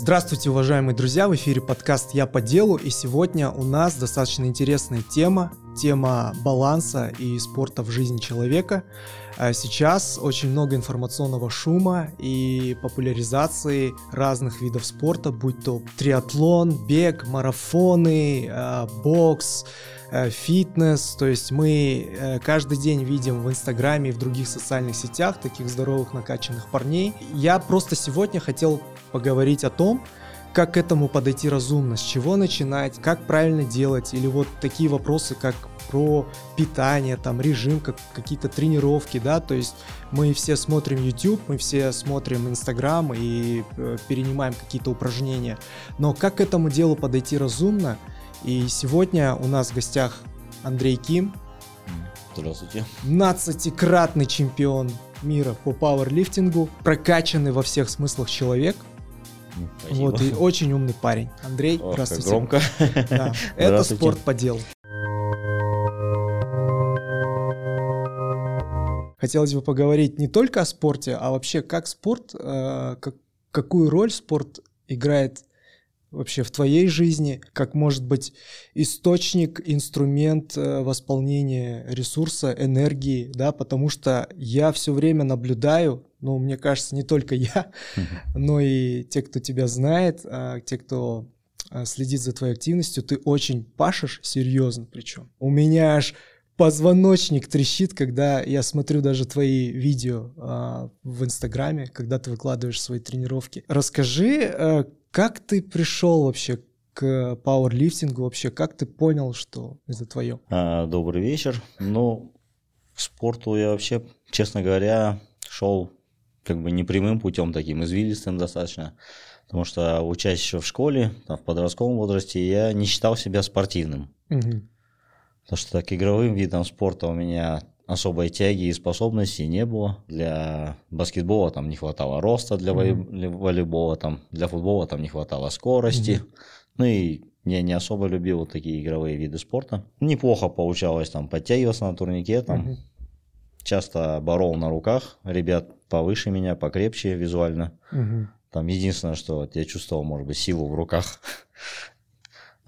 Здравствуйте, уважаемые друзья! В эфире подкаст «Я по делу» и сегодня у нас достаточно интересная тема, тема баланса и спорта в жизни человека. А сейчас очень много информационного шума и популяризации разных видов спорта, будь то триатлон, бег, марафоны, а, бокс, фитнес. То есть мы э, каждый день видим в Инстаграме и в других социальных сетях таких здоровых накачанных парней. Я просто сегодня хотел поговорить о том, как к этому подойти разумно, с чего начинать, как правильно делать, или вот такие вопросы, как про питание, там, режим, как, какие-то тренировки, да, то есть мы все смотрим YouTube, мы все смотрим Instagram и э, перенимаем какие-то упражнения, но как к этому делу подойти разумно, и сегодня у нас в гостях Андрей Ким, Здравствуйте. 15-кратный чемпион мира по пауэрлифтингу, прокачанный во всех смыслах человек, Спасибо. вот, и очень умный парень. Андрей, Ох, здравствуйте. громко. Да, это спорт по делу. Хотелось бы поговорить не только о спорте, а вообще как спорт, э, как- какую роль спорт играет вообще в твоей жизни, как может быть источник, инструмент э, восполнения ресурса, энергии, да, потому что я все время наблюдаю, ну, мне кажется, не только я, но и те, кто тебя знает, а, те, кто а, следит за твоей активностью, ты очень пашешь серьезно причем. У меня аж позвоночник трещит, когда я смотрю даже твои видео а, в Инстаграме, когда ты выкладываешь свои тренировки. Расскажи, а, как ты пришел вообще к пауэрлифтингу, вообще как ты понял, что это твое? А, Добрый вечер. Ну, к спорту я вообще, честно говоря, шел как бы не прямым путем таким, извилистым достаточно. Потому что учась еще в школе, там, в подростковом возрасте, я не считал себя спортивным. Мгм. Потому что к игровым видам спорта у меня особой тяги и способностей не было. Для баскетбола там не хватало роста, для для волейбола там, для футбола там не хватало скорости. Ну и я не особо любил вот такие игровые виды спорта. Неплохо получалось там подтягиваться на турнике, там Мгм. часто борол на руках, ребят повыше меня, покрепче визуально. Мгм. Там единственное, что вот я чувствовал, может быть, силу в руках.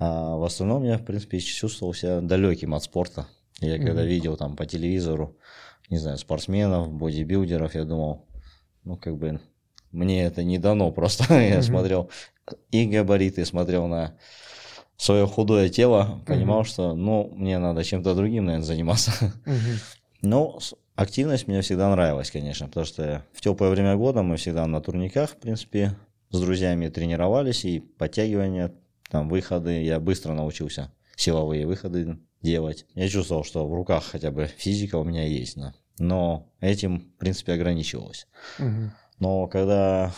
А в остальном я, в принципе, чувствовал себя далеким от спорта. Я когда видел там по телевизору, не знаю, спортсменов, бодибилдеров, я думал, ну, как бы, мне это не дано просто. Я смотрел и габариты, смотрел на свое худое тело, понимал, что, ну, мне надо чем-то другим, наверное, заниматься. Мгм. Ну, с- активность мне всегда нравилась, конечно, потому что в теплое время года мы всегда на турниках, в принципе, с друзьями тренировались, и подтягивания, там, выходы, я быстро научился силовые выходы делать. Я чувствовал, что в руках хотя бы физика у меня есть, да. но этим, в принципе, ограничивалось. Мгм. Но когда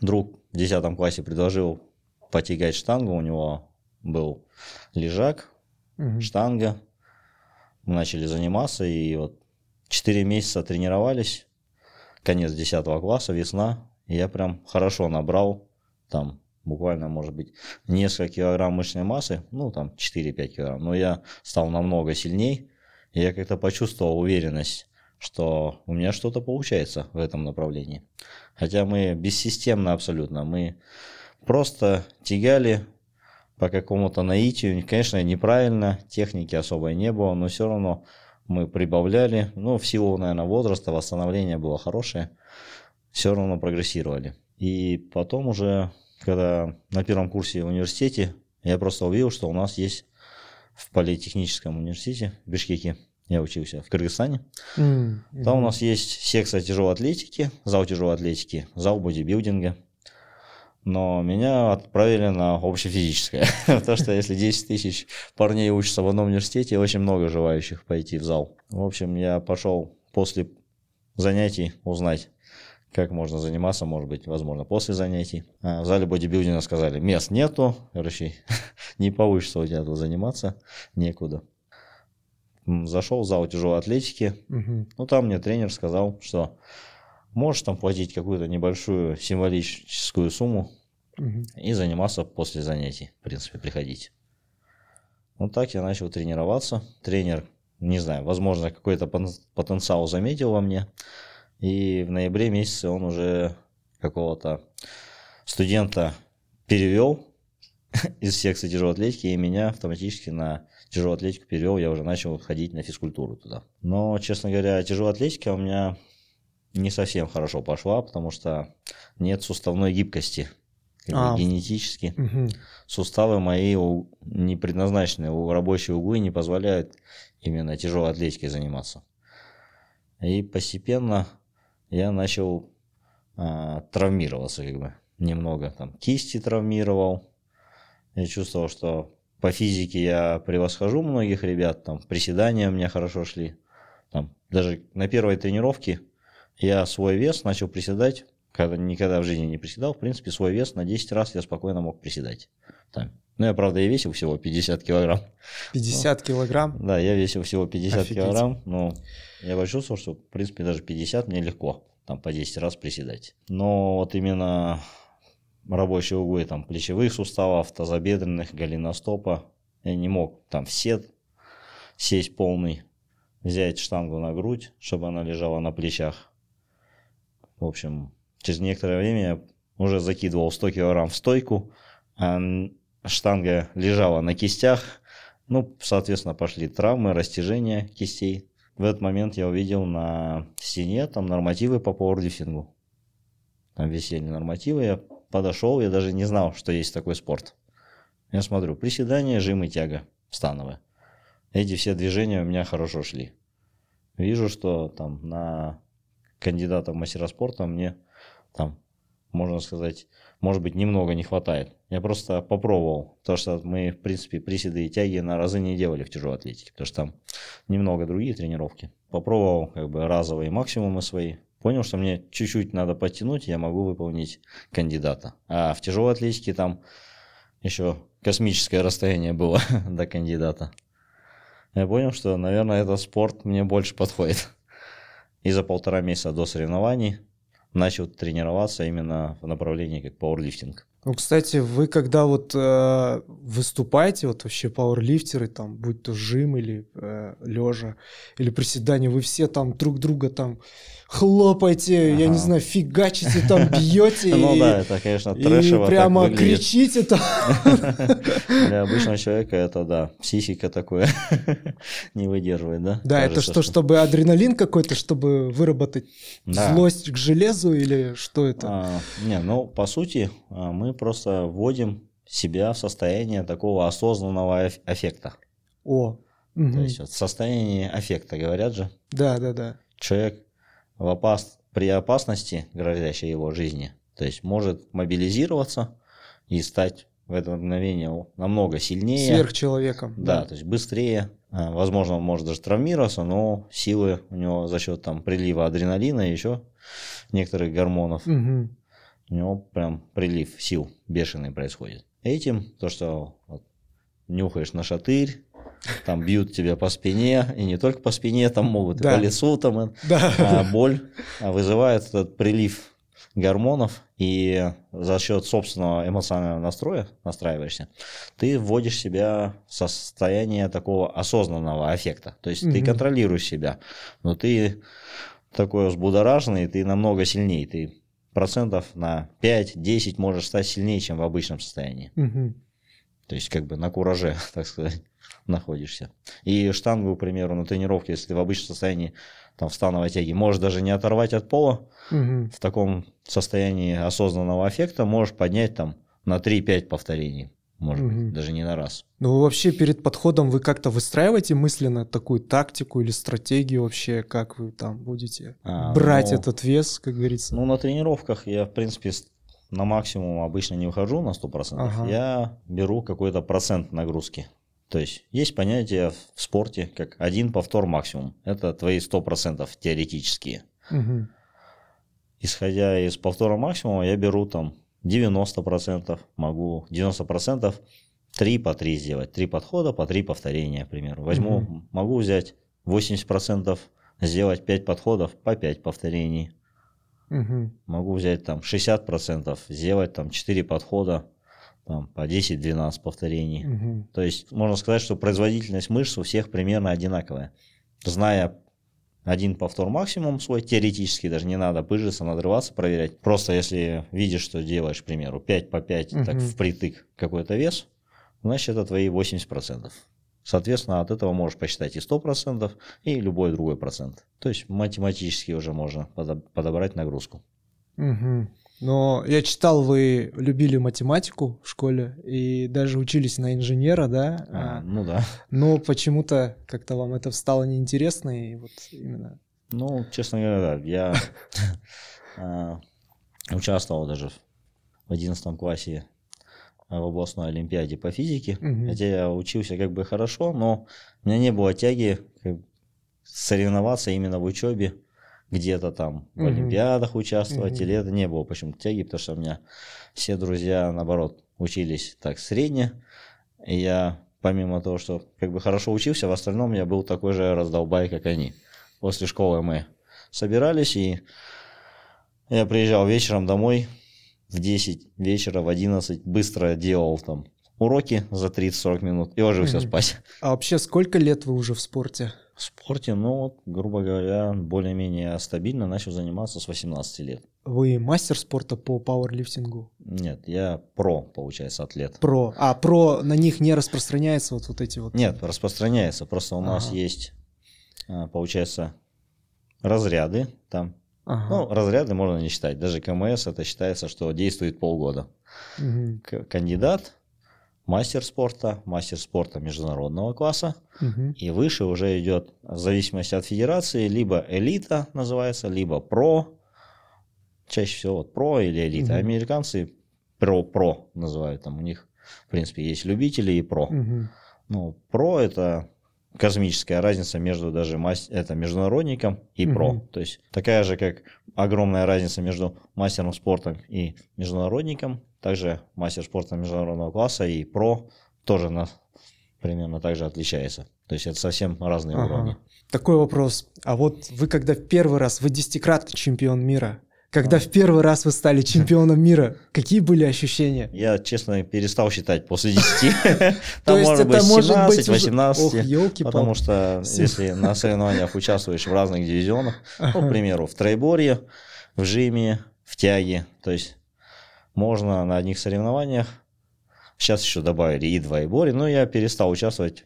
друг в 10 классе предложил потягать штангу, у него был лежак, Мгм. штанга. Мы начали заниматься, и вот 4 месяца тренировались. Конец 10 класса, весна. И я прям хорошо набрал, там буквально, может быть, несколько килограмм мышечной массы, ну, там 4-5 килограмм. Но я стал намного сильней, и я как-то почувствовал уверенность, что у меня что-то получается в этом направлении. Хотя мы бессистемно абсолютно, мы просто тягали по какому-то наитию, конечно, неправильно, техники особой не было, но все равно мы прибавляли, ну, в силу, наверное, возраста, восстановление было хорошее, все равно прогрессировали. И потом уже, когда на первом курсе в университете, я просто увидел, что у нас есть в политехническом университете в Бишкеке, я учился в Кыргызстане, М, там у нас есть секция тяжелой атлетики, зал тяжелой атлетики, зал бодибилдинга. Но меня отправили на общефизическое. Потому что если 10 тысяч парней учатся в одном университете, очень много желающих пойти в зал. В общем, я пошел после занятий узнать, как можно заниматься, может быть, возможно, после занятий. А в зале бодибилдинга сказали, мест нету, короче, не получится у тебя тут заниматься, некуда. Зашел в зал тяжелой атлетики, ну, там мне тренер сказал, что можешь там платить какую-то небольшую символическую сумму и заниматься после занятий, в принципе, приходить. Вот так я начал тренироваться. Тренер, не знаю, возможно, какой-то потенциал заметил во мне. И в ноябре месяце он уже какого-то студента перевел из секции тяжелой атлетики, и меня автоматически на тяжелую атлетику перевел, я уже начал ходить на физкультуру туда. Но, честно говоря, тяжелая атлетика у меня не совсем хорошо пошла, потому что нет суставной гибкости. А, генетически. Угу. Суставы мои не предназначены, у рабочие углы не позволяют именно тяжелой атлетикой заниматься. И постепенно я начал а, травмироваться, как бы немного там кисти травмировал. Я чувствовал, что по физике я превосхожу многих ребят, там приседания у меня хорошо шли. Там, даже на первой тренировке я свой вес начал приседать, когда никогда в жизни не приседал, в принципе, свой вес на 10 раз я спокойно мог приседать. Там. Ну, я, правда, и весил всего 50 килограмм. 50 ну, килограмм? Да, я весил всего 50 Офигеть. килограмм, но я почувствовал, что, в принципе, даже 50 мне легко там по 10 раз приседать. Но вот именно рабочие углы там плечевых суставов, тазобедренных, голеностопа, я не мог там в сет сесть полный, взять штангу на грудь, чтобы она лежала на плечах. В общем, через некоторое время я уже закидывал 100 килограмм в стойку, а штанга лежала на кистях. Ну, соответственно, пошли травмы, растяжения кистей. В этот момент я увидел на стене там нормативы по пауэрлифтингу. Там висели нормативы, я подошел, я даже не знал, что есть такой спорт. Я смотрю, приседания, жим и тяга становая. Эти все движения у меня хорошо шли. Вижу, что там на кандидата в мастера спорта мне там, можно сказать, может быть, немного не хватает. Я просто попробовал, потому что мы, в принципе, приседы и тяги на разы не делали в тяжелой атлетике, потому что там немного другие тренировки. Попробовал как бы разовые максимумы свои, понял, что мне чуть-чуть надо подтянуть, я могу выполнить кандидата. А в тяжелой атлетике там еще космическое расстояние было до кандидата. Я понял, что, наверное, этот спорт мне больше подходит. И за полтора месяца до соревнований начал тренироваться именно в направлении как пауэрлифтинг. Ну, кстати, вы когда вот э, выступаете, вот вообще пауэрлифтеры, там, будь то жим или э, лежа, или приседания, вы все там друг друга там хлопаете, ага. я не знаю, фигачите, там бьете. Ну да, это, конечно, трэшево И прямо кричите там. Для обычного человека это, да, психика такое не выдерживает, да? Да, это что, чтобы адреналин какой-то, чтобы выработать злость к железу или что это? А, не, ну, по сути, а, мы просто вводим себя в состояние такого осознанного аффекта. О. То есть вот состояние аффекта, говорят же. Да, да, да. Человек в опас... при опасности, грозящей его жизни, то есть может мобилизироваться и стать в это мгновение намного сильнее. Сверхчеловеком. Да, да, то есть быстрее. А, возможно, он может даже травмироваться, но силы у него за счет там прилива адреналина и еще некоторых гормонов, угу. у него прям прилив сил бешеный происходит. Этим, то, что вот, нюхаешь на шатырь, там бьют тебя по спине, и не только по спине, там могут да. и по лицу, там да. а, боль а, вызывает этот прилив гормонов, и за счет собственного эмоционального настроя, настраиваешься, ты вводишь себя в состояние такого осознанного аффекта. То есть угу. ты контролируешь себя, но ты такой взбудораженный, ты намного сильнее, ты процентов на 5-10 можешь стать сильнее, чем в обычном состоянии. Угу. То есть как бы на кураже, так сказать находишься. И штангу, к примеру, на тренировке, если ты в обычном состоянии там, в становой тяге можешь даже не оторвать от пола, угу. в таком состоянии осознанного эффекта можешь поднять там на 3-5 повторений. Может угу. быть, даже не на раз. Ну, вообще перед подходом вы как-то выстраиваете мысленно такую тактику или стратегию вообще, как вы там будете а, брать ну, этот вес, как говорится? Ну, на тренировках я, в принципе, на максимум обычно не выхожу на 100%. Ага. Я беру какой-то процент нагрузки. То есть есть понятие в спорте как один повтор максимум. Это твои 100% теоретические. Угу. Исходя из повтора максимума, я беру там 90%, могу 90% 3 по 3 сделать. 3 подхода по 3 повторения, к примеру. Возьму, угу. могу взять 80%, сделать 5 подходов по 5 повторений. Угу. Могу взять там 60%, сделать там 4 подхода там, по 10-12 повторений. Угу. То есть можно сказать, что производительность мышц у всех примерно одинаковая. Зная один повтор максимум свой, теоретически даже не надо пыжиться, надрываться, проверять. Просто если видишь, что делаешь, к примеру, 5 по 5, угу. так впритык какой-то вес, значит это твои 80%. Соответственно, от этого можешь посчитать и 100%, и любой другой процент. То есть математически уже можно подобрать нагрузку. Угу. Но я читал, вы любили математику в школе и даже учились на инженера, да? А, ну да. Но почему-то как-то вам это стало неинтересно и вот именно. Ну, честно говоря, да. Я а, участвовал даже в 11 классе в областной олимпиаде по физике. Угу. Хотя я учился как бы хорошо, но у меня не было тяги соревноваться именно в учебе где-то там в Олимпиадах участвовать, или это не было. Почему-то тяги, потому что у меня все друзья, наоборот, учились так средне, и я, помимо того, что как бы хорошо учился, в остальном я был такой же раздолбай, как они. После школы мы собирались, и я приезжал вечером домой в 10 вечера, в 11, быстро делал там уроки за 30-40 минут и ложился mm спать. А вообще сколько лет вы уже в спорте? В спорте, ну, вот, грубо говоря, более-менее стабильно начал заниматься с 18 лет. Вы мастер спорта по пауэрлифтингу? Нет, я про, получается, атлет. Про. А про на них не распространяется вот, вот эти вот? Нет, распространяется. Просто у ага. нас есть, а, получается, разряды там. Ага. Ну, разряды можно не считать. Даже КМС это считается, что действует полгода. Угу. Кандидат мастер спорта, мастер спорта международного класса, угу. и выше уже идет, в зависимости от федерации, либо элита называется, либо про, чаще всего вот про или элита. Угу. Американцы про-про называют, там у них, в принципе, есть любители и про. Угу. Ну, про это космическая разница между даже мастер, это международником и про. Угу. То есть такая же, как огромная разница между мастером спорта и международником, также мастер спорта международного класса и про тоже на, примерно так же отличается. То есть это совсем разные ага. уровни. Такой вопрос. А вот вы когда в первый раз, вы десятикратный чемпион мира, когда в первый раз вы стали чемпионом мира, какие были ощущения? Я, честно, перестал считать после 10. Там может быть 17, 18. Потому что если на соревнованиях участвуешь в разных дивизионах, ну, к примеру, в трейборе, в жиме, в тяге, то есть можно на одних соревнованиях. Сейчас еще добавили и двоеборе, но я перестал участвовать.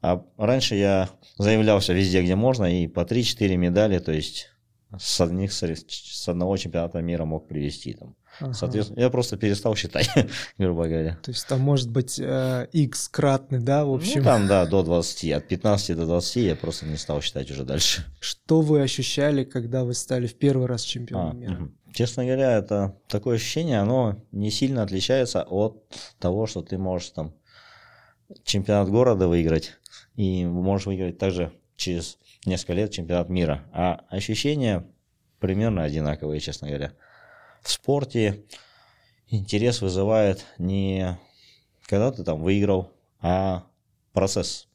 А раньше я заявлялся везде, где можно, и по 3-4 медали, то есть с, одних, с одного чемпионата мира мог привести там. Ага. Соответственно, я просто перестал считать, грубо говоря. То есть там может быть э, x кратный, да, в общем? Ну, там, да, до 20, от 15 до 20 я просто не стал считать уже дальше. Что вы ощущали, когда вы стали в первый раз чемпионом а, мира? Угу. Честно говоря, это такое ощущение, оно не сильно отличается от того, что ты можешь там чемпионат города выиграть, и можешь выиграть также через несколько лет чемпионат мира. А ощущения примерно одинаковые, честно говоря. В спорте интерес вызывает не когда ты там выиграл, а процесс.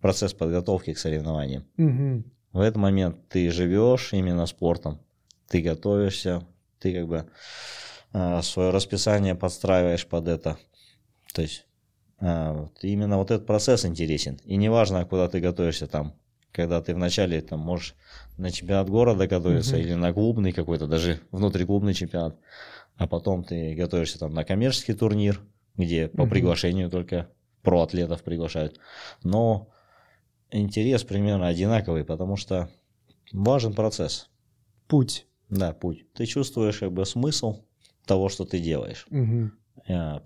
Процесс подготовки к соревнованиям. Угу. В этот момент ты живешь именно спортом. Ты готовишься, ты как бы э, свое расписание подстраиваешь под это. То есть э, вот именно вот этот процесс интересен. И неважно, куда ты готовишься там, когда ты вначале там можешь на чемпионат города готовиться угу. или на клубный какой-то, даже внутриклубный чемпионат, а потом ты готовишься там на коммерческий турнир, где по угу. приглашению только про атлетов приглашают. Но интерес примерно одинаковый, потому что важен процесс. Путь. Да, путь. Ты чувствуешь как бы смысл того, что ты делаешь. Угу.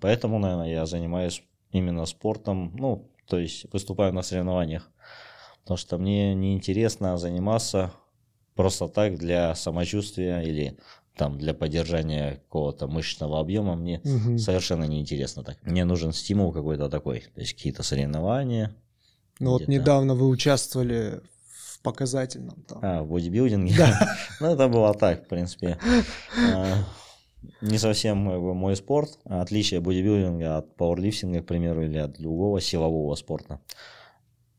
Поэтому, наверное, я занимаюсь именно спортом, ну, то есть выступаю на соревнованиях потому что мне неинтересно заниматься просто так для самочувствия или там для поддержания какого-то мышечного объема мне угу. совершенно неинтересно так. Мне нужен стимул какой-то такой, то есть какие-то соревнования. Ну вот недавно вы участвовали в показательном там. А, в бодибилдинге? Да. ну это было так, в принципе. А, не совсем мой спорт. Отличие бодибилдинга от пауэрлифтинга, к примеру, или от другого силового спорта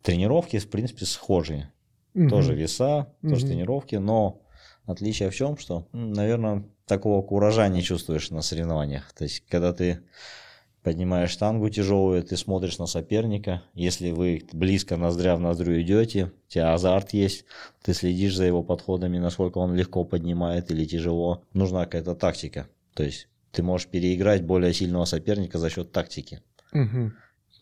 тренировки, в принципе, схожие. Угу. Тоже веса, угу. тоже тренировки, но отличие в чем, что, наверное, такого куража не чувствуешь на соревнованиях. То есть, когда ты поднимаешь штангу тяжелую, ты смотришь на соперника. Если вы близко ноздря в ноздрю идете, у тебя азарт есть, ты следишь за его подходами, насколько он легко поднимает или тяжело. Нужна какая-то тактика. То есть ты можешь переиграть более сильного соперника за счет тактики. Угу.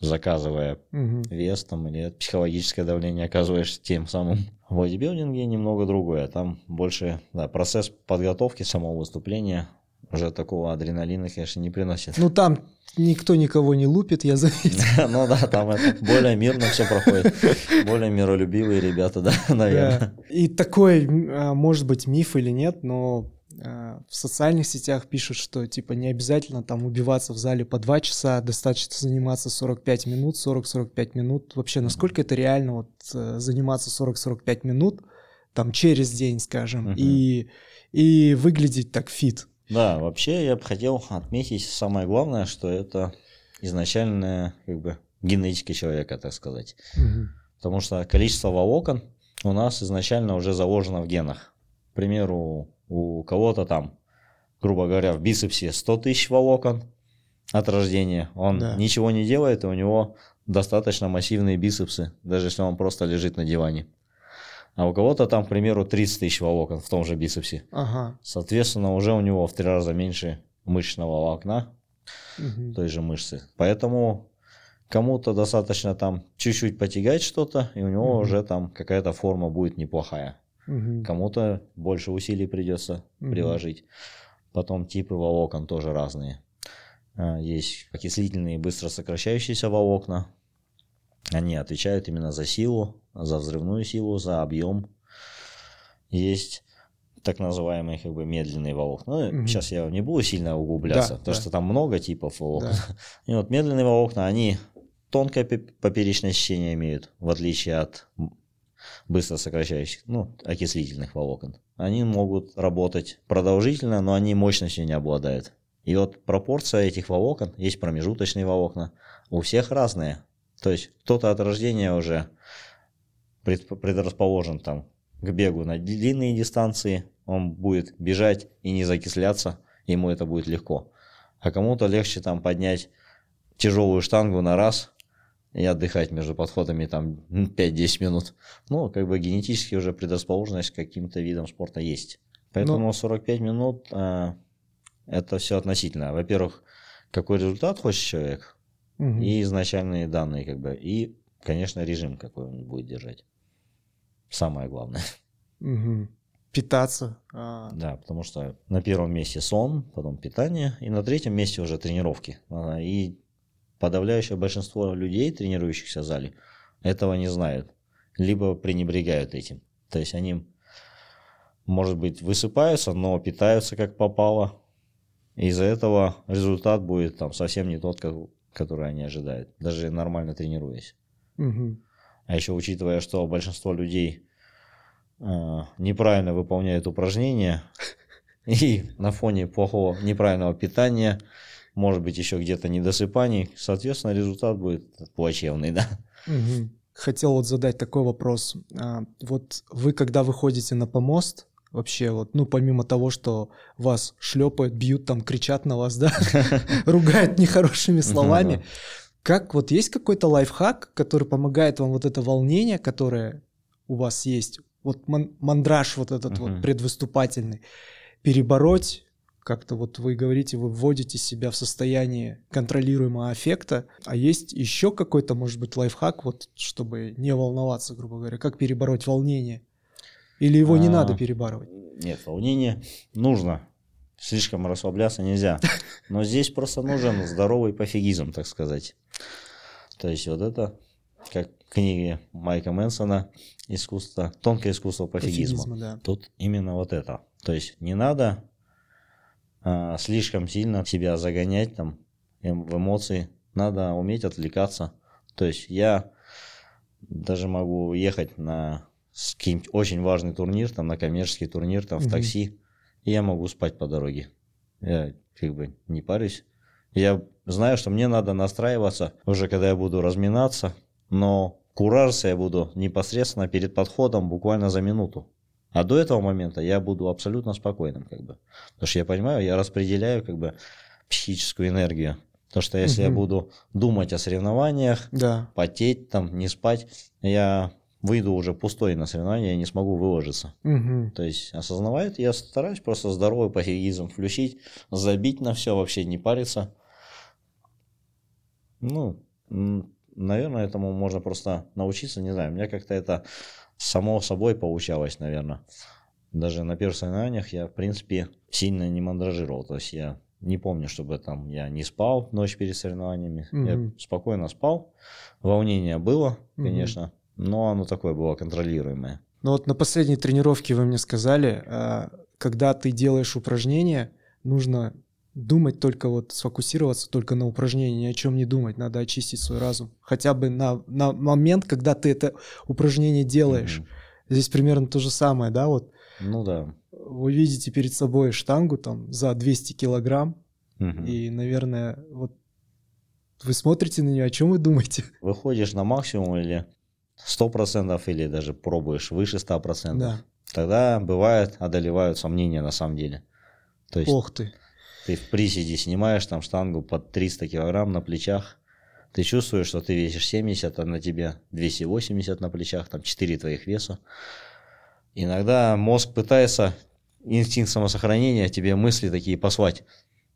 Заказывая Угу. вес там или психологическое давление оказываешь тем самым. В бодибилдинге немного другое. Там больше да, процесс подготовки самого выступления уже такого адреналина, конечно, не приносит. Ну там никто никого не лупит, я заметил. Ну да, там это более мирно все проходит. Более миролюбивые ребята, да, наверное. И такой, а, может быть, миф или нет, но а, в социальных сетях пишут, что типа не обязательно там убиваться в зале по 2 часа, достаточно заниматься 45 минут, 40-45 минут. Вообще, насколько это реально вот э, заниматься 40-45 минут, там через день, скажем, и, и выглядеть так фит? Да, вообще я бы хотел отметить самое главное, что это изначальная как бы генетика человека, так сказать. Мгм. Потому что количество волокон у нас изначально уже заложено в генах. К примеру, у кого-то там, грубо говоря, в бицепсе 100 тысяч волокон от рождения. Он Да. ничего не делает, и у него достаточно массивные бицепсы, даже если он просто лежит на диване. А у кого-то там, к примеру, 30 тысяч волокон в том же бицепсе. Ага. Соответственно, уже у него в три раза меньше мышечного волокна, Мгм. той же мышцы. Поэтому кому-то достаточно там чуть-чуть потягать что-то, и у него Мгм. уже там какая-то форма будет неплохая. Мгм. Кому-то больше усилий придется Мгм. приложить. Потом типы волокон тоже разные. А, Есть окислительные быстро сокращающиеся волокна. Они отвечают именно за силу, за взрывную силу, за объем. Есть так называемые как бы медленные волокна. Ну, Мгм. Сейчас я не буду сильно углубляться, Да, потому да. что там много типов волокон. Да. И вот медленные волокна, они тонкое пе- поперечное сечение имеют, в отличие от быстро сокращающих, ну, окислительных волокон. Они могут работать продолжительно, но они мощностью не обладают. И вот пропорция этих волокон, есть промежуточные волокна, у всех разные. То есть кто-то от рождения уже пред- предрасположен там к бегу на длинные дистанции, он будет бежать и не закисляться, ему это будет легко. А кому-то легче там поднять тяжелую штангу на раз и отдыхать между подходами там 5-10 минут. Ну, как бы генетически уже предрасположенность к каким-то видам спорта есть. Поэтому 45 минут а, это все относительно. Во-первых, какой результат хочет человек, И изначальные данные, как бы, и, конечно, режим, какой он будет держать. Самое главное. Питаться. а, Да, потому что на первом месте сон, потом питание, и на третьем месте уже тренировки. А, И подавляющее большинство людей, тренирующихся в зале, этого не знают, либо пренебрегают этим. То есть они, может быть, высыпаются, но питаются как попало. Из-за этого результат будет там совсем не тот, как- который они ожидают, даже нормально тренируясь. мгм. А еще учитывая, что большинство людей э, неправильно выполняют упражнения, и на фоне плохого неправильного питания, может быть, еще где-то недосыпаний, соответственно, результат будет плачевный, да. Мгм. Хотел вот задать такой вопрос. А, Вот вы, когда выходите на помост, вообще вот, ну, помимо того, что вас шлепают, бьют, там, кричат на вас, да, ругают нехорошими словами, как вот есть какой-то лайфхак, который помогает вам вот это волнение, которое у вас есть, вот ман- мандраж вот этот вот предвыступательный, перебороть, как-то вот вы говорите, вы вводите себя в состояние контролируемого аффекта, а есть еще какой-то, может быть, лайфхак, вот, чтобы не волноваться, грубо говоря, как перебороть волнение? Или его не А, надо перебарывать? Нет, волнение нужно. Слишком расслабляться нельзя. Но здесь просто нужен здоровый пофигизм, так сказать. То есть вот это, как в книге Майка Мэнсона «Искусство, тонкое искусство пофигизма». Пофигизма, да. Тут именно вот это. То есть не надо а, слишком сильно себя загонять там эм- в эмоции. Надо уметь отвлекаться. То есть я даже могу ехать на с каким-нибудь очень важный турнир, там на коммерческий турнир, там в такси, и я могу спать по дороге. Я как бы не парюсь. Я знаю, что мне надо настраиваться уже, когда я буду разминаться, но куражиться я буду непосредственно перед подходом буквально за минуту. А до этого момента я буду абсолютно спокойным, как бы. Потому что я понимаю, я распределяю как бы психическую энергию. Потому что если я Мгм. буду думать о соревнованиях, Да. потеть, там, не спать, я выйду уже пустой на соревнования, я не смогу выложиться. Мгм. То есть осознавает, я стараюсь просто здоровый пофигизм включить, забить на все, вообще не париться. Ну, наверное, этому можно просто научиться, не знаю, у меня как-то это само собой получалось, наверное. Даже на первых соревнованиях я, в принципе, сильно не мандражировал, то есть я не помню, чтобы там я не спал ночь перед соревнованиями, Мгм. я спокойно спал, волнение было, конечно, но оно такое было контролируемое. Ну вот на последней тренировке вы мне сказали, а, когда ты делаешь упражнения, нужно думать только вот, сфокусироваться только на упражнении, ни о чем не думать, надо очистить свой разум. Хотя бы на, на момент, когда ты это упражнение делаешь. Мгм. Здесь примерно то же самое, да, вот Ну да. вы видите перед собой штангу там за 200 килограмм, Мгм. и, наверное, вот вы смотрите на нее, о чем вы думаете? выходишь на максимум или 100% или даже пробуешь выше 100%, Да. тогда бывает одолевают сомнения на самом деле. То есть Ох ты. ты в приседе снимаешь там штангу под 300 килограмм на плечах, ты чувствуешь, что ты весишь 70, а на тебе 280 на плечах, там 4 твоих веса. Иногда мозг пытается, инстинкт самосохранения, тебе мысли такие послать.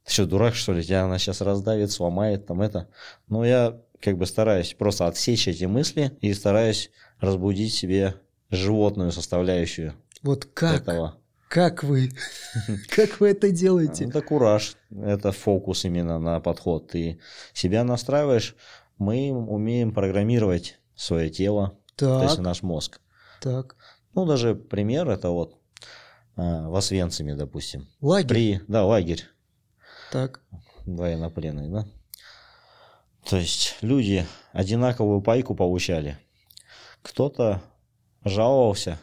Ты что, дурак, что ли? Тебя она сейчас раздавит, сломает, там это. Но я как бы стараюсь просто отсечь эти мысли и стараюсь разбудить себе животную составляющую Вот как? этого. Как вы? Как вы это делаете? Это кураж, это фокус именно на подход. Ты себя настраиваешь, мы умеем программировать свое тело, то есть Так, наш мозг. так. Ну, даже пример, это вот а, в Освенциме, допустим. Лагерь. При, да, лагерь Так. военнопленный, да. То есть люди одинаковую пайку получали. Кто-то жаловался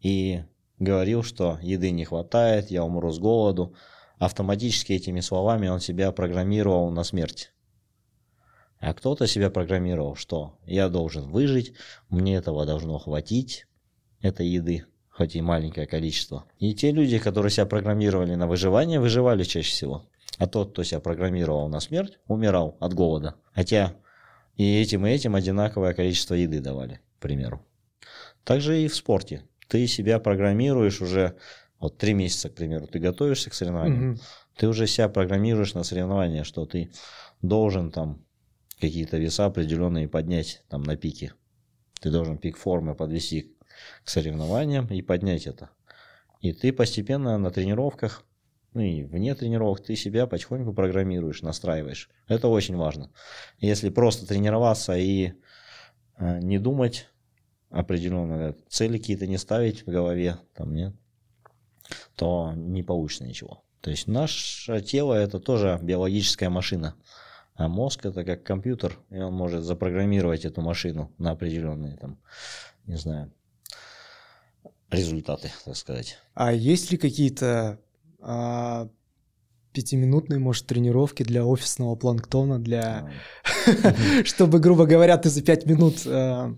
и говорил, что еды не хватает, я умру с голоду. Автоматически этими словами он себя программировал на смерть. А кто-то себя программировал, что я должен выжить, мне этого должно хватить, этой еды, хоть и маленькое количество. И те люди, которые себя программировали на выживание, выживали чаще всего. А тот, кто себя программировал на смерть, умирал от голода. Хотя и этим, и этим одинаковое количество еды давали, к примеру. Также и в спорте. Ты себя программируешь уже, вот три месяца, к примеру, ты готовишься к соревнованиям, Мгм. ты уже себя программируешь на соревнования, что ты должен там какие-то веса определенные поднять там на пике. Ты должен пик формы подвести к соревнованиям и поднять это. И ты постепенно на тренировках, ну и вне тренировок, ты себя потихоньку программируешь, настраиваешь. Это очень важно. Если просто тренироваться и э, не думать определенно, цели какие-то не ставить в голове, там нет, то не получится ничего. То есть наше тело это тоже биологическая машина. А мозг это как компьютер, и он может запрограммировать эту машину на определенные там, не знаю, результаты, так сказать. А есть ли какие-то а, пятиминутные, может, тренировки для офисного планктона, для... Чтобы, грубо говоря, ты за пять минут а,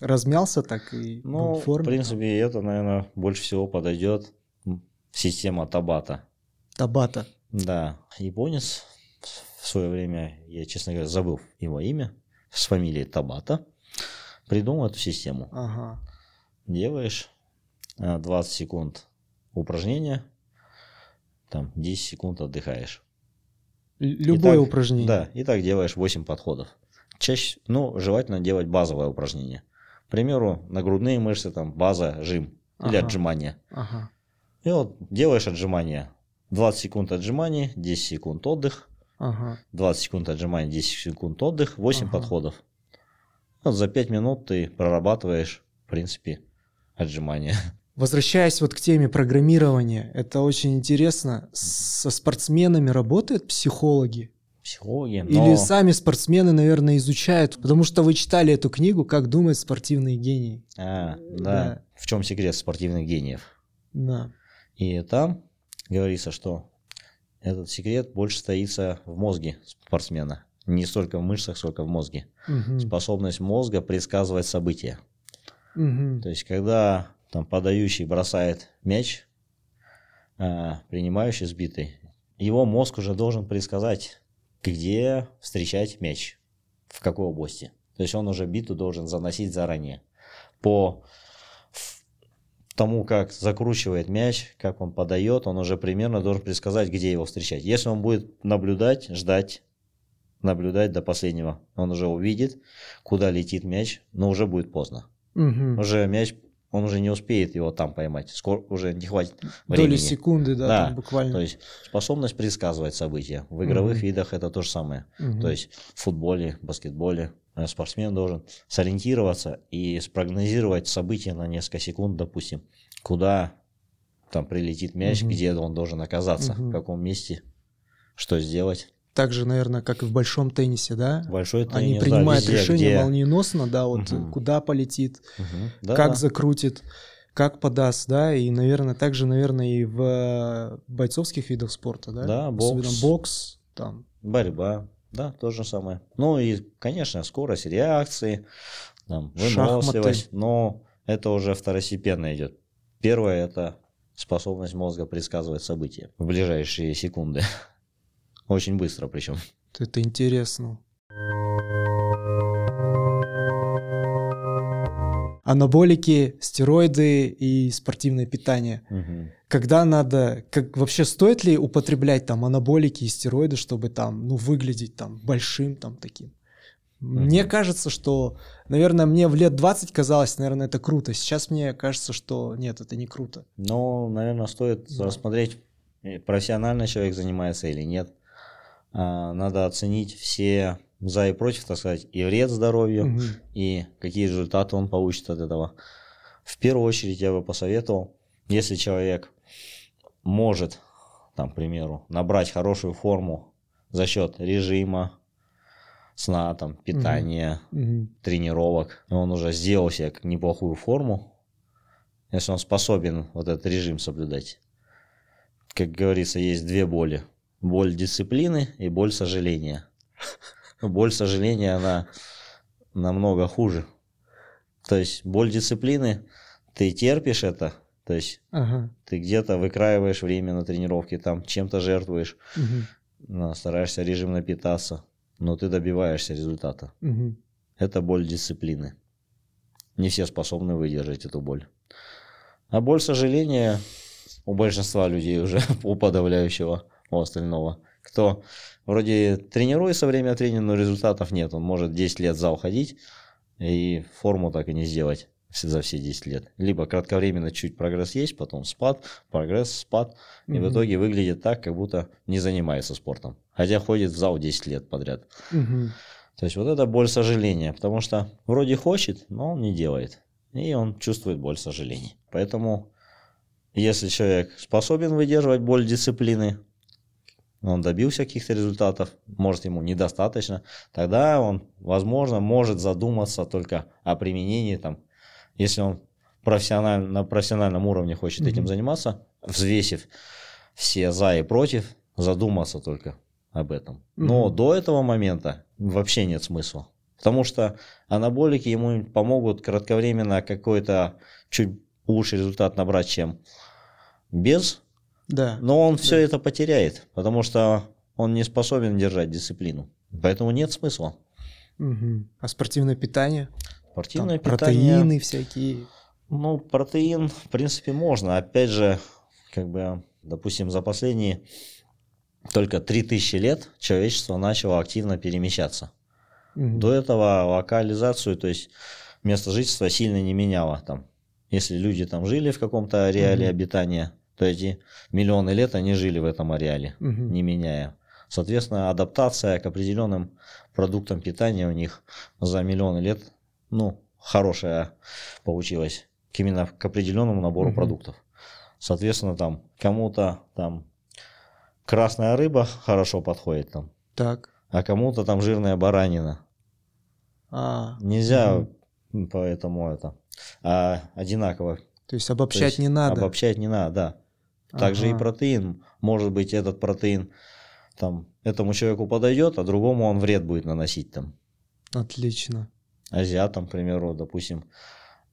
размялся так и Ну, в в форме? принципе, это, наверное, больше всего подойдет система Табата. Табата. Да, японец в свое время, я, честно говоря, забыл его имя, с фамилией Табата, придумал эту систему. Ага. Делаешь а, 20 секунд упражнения, там 10 секунд отдыхаешь. Любое И так- упражнение. Да, и так делаешь 8 подходов. Чаще, ну, желательно делать базовое упражнение. К примеру, на грудные мышцы там база, жим или Ага. отжимания. Ага. И вот делаешь отжимания. 20 секунд отжиманий, 10 секунд отдых, Ага. 20 секунд отжиманий, 10 секунд отдых, 8 Ага. подходов. Вот за 5 минут ты прорабатываешь, в принципе, отжимания. Возвращаясь вот к теме программирования, это очень интересно. Со спортсменами работают психологи? Психологи, Или но сами спортсмены, наверное, изучают? Потому что вы читали эту книгу «Как думают спортивные гении». А, да. Да. В чем секрет спортивных гениев? Да. И там говорится, что этот секрет больше стоится в мозге спортсмена. Не столько в мышцах, сколько в мозге. Мгм. Способность мозга предсказывать события. Мгм. То есть, когда там подающий бросает мяч, а, принимающий сбитый, его мозг уже должен предсказать где встречать мяч, в какой области. То есть он уже биту должен заносить заранее. По тому, как закручивает мяч, как он подает, он уже примерно должен предсказать, где его встречать. Если он будет наблюдать, ждать, наблюдать до последнего, он уже увидит, куда летит мяч, но уже будет поздно. Угу. Уже мяч, он уже не успеет его там поймать, скоро уже не хватит времени. Доли секунды, да, Да, там буквально. То есть способность предсказывать события. В игровых Мгм. видах это то же самое. Мгм. То есть в футболе, баскетболе э, спортсмен должен сориентироваться и спрогнозировать события на несколько секунд, допустим, куда там прилетит мяч, Мгм. где он должен оказаться, Мгм. в каком месте, что сделать. Так же, наверное, как и в большом теннисе, да? Большой Они теннис, да, принимают везде, решение где- молниеносно, да, вот Мгм. куда полетит. Да, как да. закрутит, как подаст, да, и, наверное, также, наверное, и в бойцовских видах спорта, да? Да, Особенно бокс. бокс, там. Борьба, да, то же самое. Ну и, конечно, скорость реакции, там, Шахматы. выносливость, но это уже второстепенно идет. Первое – это способность мозга предсказывать события в ближайшие секунды. Очень быстро причем. Это интересно. Анаболики, стероиды и спортивное питание. Когда надо, как вообще стоит ли употреблять там анаболики и стероиды, чтобы там, ну, выглядеть там большим там таким? Мне Мгм. кажется, что, наверное, мне в лет 20 казалось, наверное, это круто. Сейчас мне кажется, что нет, это не круто. Но, наверное, стоит Да. рассмотреть, э, профессионально человек занимается или нет. А, Надо оценить все за и против, так сказать, и вред здоровью, Мгм. и какие результаты он получит от этого. В первую очередь я бы посоветовал, если человек может, там, к примеру, набрать хорошую форму за счет режима, сна, там, питания, Мгм. тренировок, и он уже сделал себе неплохую форму, если он способен вот этот режим соблюдать. Как говорится, есть две боли. Боль дисциплины и боль сожаления. Ну, Боль сожаления, она намного хуже. То есть боль дисциплины, ты терпишь это, то есть Ага. ты где-то выкраиваешь время на тренировке, там чем-то жертвуешь, ну, стараешься режимно питаться, но ты добиваешься результата. Мгм. Это боль дисциплины. Не все способны выдержать эту боль. А боль сожаления у большинства людей уже, у подавляющего, у остального. Кто вроде тренируется время от времени, но результатов нет. Он может 10 лет в зал ходить и форму так и не сделать за все 10 лет. Либо кратковременно чуть прогресс есть, потом спад, прогресс, спад. И в Мгм. итоге выглядит так, как будто не занимается спортом. Хотя ходит в зал 10 лет подряд. Мгм. То есть вот это боль сожаления, потому что вроде хочет, но он не делает. И он чувствует боль сожаления. Поэтому, если человек способен выдерживать боль дисциплины, он добился каких-то результатов, может ему недостаточно, тогда он, возможно, может задуматься только о применении там, если он профессиональ- на профессиональном уровне хочет этим Мгм. заниматься, взвесив все за и против, задуматься только об этом. Но Мгм. до этого момента вообще нет смысла. Потому что анаболики ему помогут кратковременно какой-то чуть лучший результат набрать, чем без, Да. но он все это потеряет, потому что он не способен держать дисциплину. Поэтому нет смысла. Мгм. А спортивное питание? Там Спортивное питание... протеины всякие. Ну, протеин, в принципе, можно. Опять же, как бы, допустим, за последние только 3000 лет человечество начало активно перемещаться. Мгм. До этого локализацию, то есть место жительства сильно не меняло. Там, если люди там жили в каком-то ареале Мгм. обитания, то эти миллионы лет они жили в этом ареале, Мгм. не меняя. Соответственно, адаптация к определенным продуктам питания у них за миллионы лет, ну, хорошая получилась к именно к определенному набору Мгм. продуктов. Соответственно, там кому-то там красная рыба хорошо подходит там, Так. а кому-то там жирная баранина. А, Нельзя Мгм. поэтому это а, одинаково. то есть То обобщать есть не надо. Обобщать не надо, да. Также и Ага. протеин. Может быть, этот протеин там этому человеку подойдет, а другому он вред будет наносить там. Отлично. Азиатам, к примеру, допустим,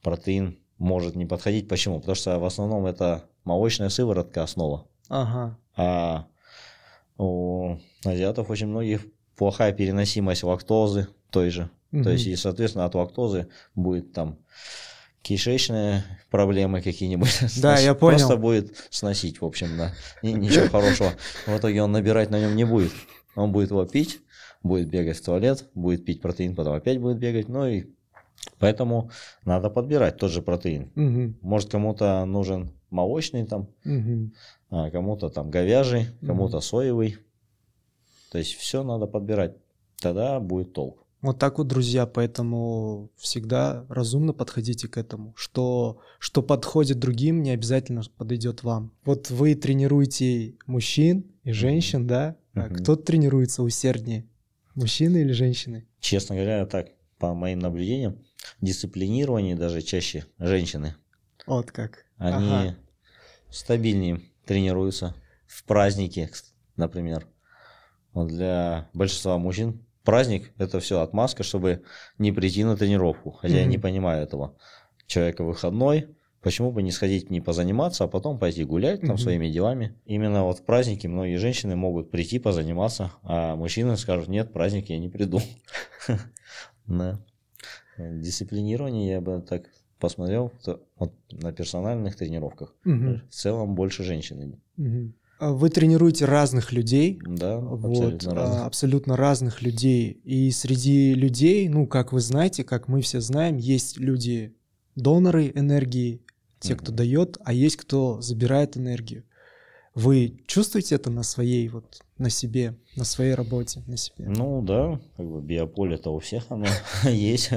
протеин может не подходить. Почему? Потому что в основном это молочная сыворотка основа. Ага. А у азиатов очень многих плохая переносимость лактозы той же. Мгм. То есть, и, соответственно, от лактозы будет там кишечные проблемы какие-нибудь. Да, я понял. Просто будет сносить, в общем, да. И ничего хорошего. В итоге он набирать на нем не будет. Он будет его пить, будет бегать в туалет, будет пить протеин, потом опять будет бегать. Ну и поэтому надо подбирать тот же протеин. Мгм. Может, кому-то нужен молочный там, Мгм. а кому-то там говяжий, кому-то соевый. То есть все надо подбирать. Тогда будет толк. Вот так вот, друзья, поэтому всегда разумно подходите к этому. Что, что подходит другим, не обязательно подойдет вам. Вот вы тренируете мужчин и женщин, да? А кто тренируется усерднее? Мужчины или женщины? Честно говоря, так, по моим наблюдениям, дисциплинирование даже чаще женщины. Вот как. Они Ага. стабильнее тренируются в праздники, например. Вот для большинства мужчин праздник – это все отмазка, чтобы не прийти на тренировку. Хотя я не понимаю этого. Человека выходной, почему бы не сходить, не позаниматься, а потом пойти гулять там Мгм. своими делами. Именно вот в праздники многие женщины могут прийти позаниматься, а мужчины скажут, нет, праздник я не приду. Да. Дисциплинирование я бы так посмотрел вот на персональных тренировках. В целом больше женщины. А Вы тренируете разных людей, Да, вот, абсолютно а, разные. абсолютно разных людей. И среди людей, ну, как вы знаете, как мы все знаем, есть люди доноры энергии, те, кто Мгм. дает, а есть кто забирает энергию. Вы чувствуете это на своей вот на себе, на своей работе, на себе? Ну да, как бы биополе-то у всех оно есть.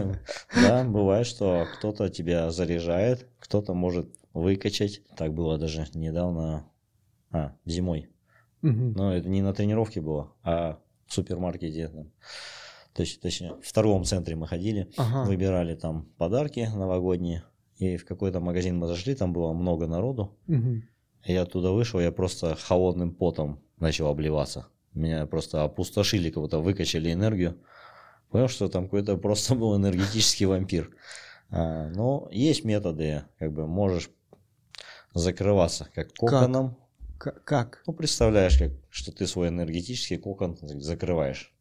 Да, бывает, что кто-то тебя заряжает, кто-то может выкачать. Так было даже недавно, а, зимой. Мгм. Но это не на тренировке было, а в супермаркете. Там. Точ- Точнее, в торговом центре мы ходили, Ага. выбирали там подарки новогодние. И в какой-то магазин мы зашли, там было много народу. Мгм. Я оттуда вышел, я просто холодным потом начал обливаться. Меня просто опустошили, будто выкачали энергию. Понял, что там какой-то просто был энергетический вампир. А, но есть методы, как бы можешь закрываться как коконом. Как? Ну, представляешь, как, что ты свой энергетический кокон закрываешь.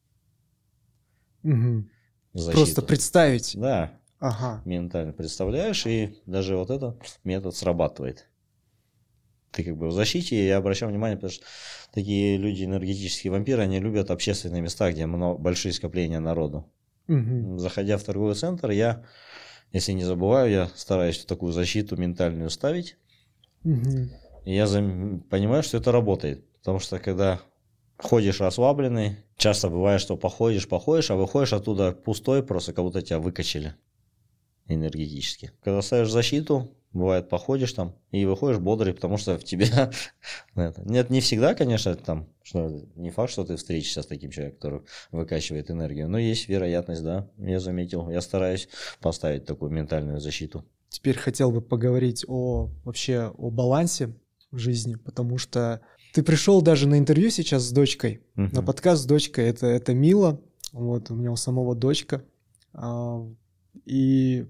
Мгм. Защиту. Просто представить. Да, Ага. ментально представляешь, и даже вот этот метод срабатывает. Ты как бы в защите, и я обращаю внимание, потому что такие люди, энергетические вампиры, они любят общественные места, где много, большие скопления народу. Мгм. Заходя в торговый центр, я, если не забываю, я стараюсь такую защиту ментальную ставить, Мгм. Я понимаю, что это работает. Потому что когда ходишь расслабленный, часто бывает, что походишь, походишь, а выходишь оттуда пустой, просто как будто тебя выкачали энергетически. Когда ставишь защиту, бывает, походишь там и выходишь бодрый, потому что в тебя... Нет, не всегда, конечно, там, что не факт, что ты встретишься с таким человеком, который выкачивает энергию, но есть вероятность, да, я заметил. Я стараюсь поставить такую ментальную защиту. Теперь хотел бы поговорить о вообще о балансе в жизни, потому что ты пришел даже на интервью сейчас с дочкой, на Мгм. подкаст с дочкой. Это это мило. Вот у меня у самого дочка, А, и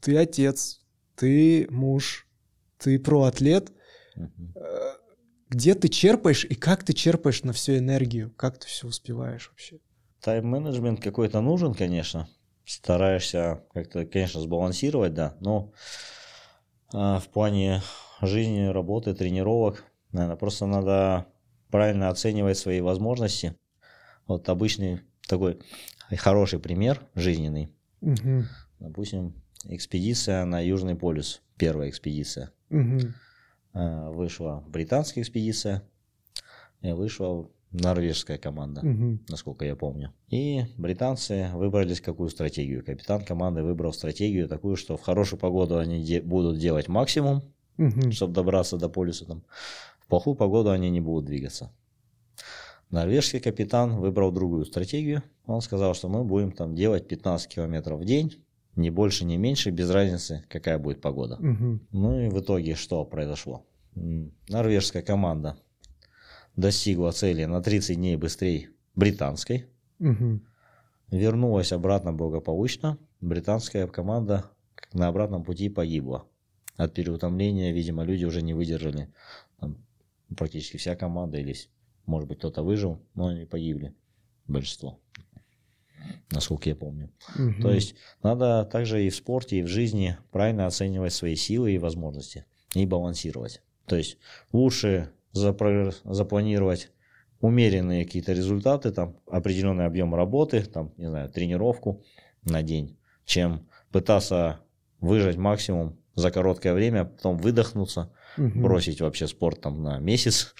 ты отец, ты муж, ты проатлет. Э, Где ты черпаешь и как ты черпаешь на всю энергию? Как ты все успеваешь вообще? Тайм-менеджмент какой-то нужен, конечно. Стараешься как-то, конечно, сбалансировать, да, но а, в плане жизни, работы, тренировок, наверное, просто надо правильно оценивать свои возможности. Вот обычный такой хороший пример жизненный. Мгм. Допустим, экспедиция на Южный полюс, первая экспедиция. А, Вышла британская экспедиция, и вышла норвежская команда Мгм. насколько я помню. И британцы выбрались какую стратегию. Капитан команды выбрал стратегию такую, что в хорошую погоду они де- будут делать максимум, Мгм. чтобы добраться до полюса. Там. В плохую погоду они не будут двигаться. Норвежский капитан выбрал другую стратегию. Он сказал, что мы будем там делать 15 километров в день, ни больше, ни меньше, без разницы, какая будет погода. Мгм. Ну и в итоге что произошло? Норвежская команда достигла цели на 30 дней быстрее британской. Мгм. Вернулась обратно благополучно. Британская команда на обратном пути погибла. От переутомления, видимо, люди уже не выдержали. Там практически вся команда или, может быть, кто-то выжил, но они погибли. большинство, насколько я помню. Мгм. То есть надо также и в спорте, и в жизни правильно оценивать свои силы и возможности и балансировать. То есть лучше запро- запланировать умеренные какие-то результаты, там определенный объем работы, там, не знаю, тренировку на день, чем пытаться выжать максимум за короткое время, потом выдохнуться, Мгм. бросить вообще спорт там на месяц.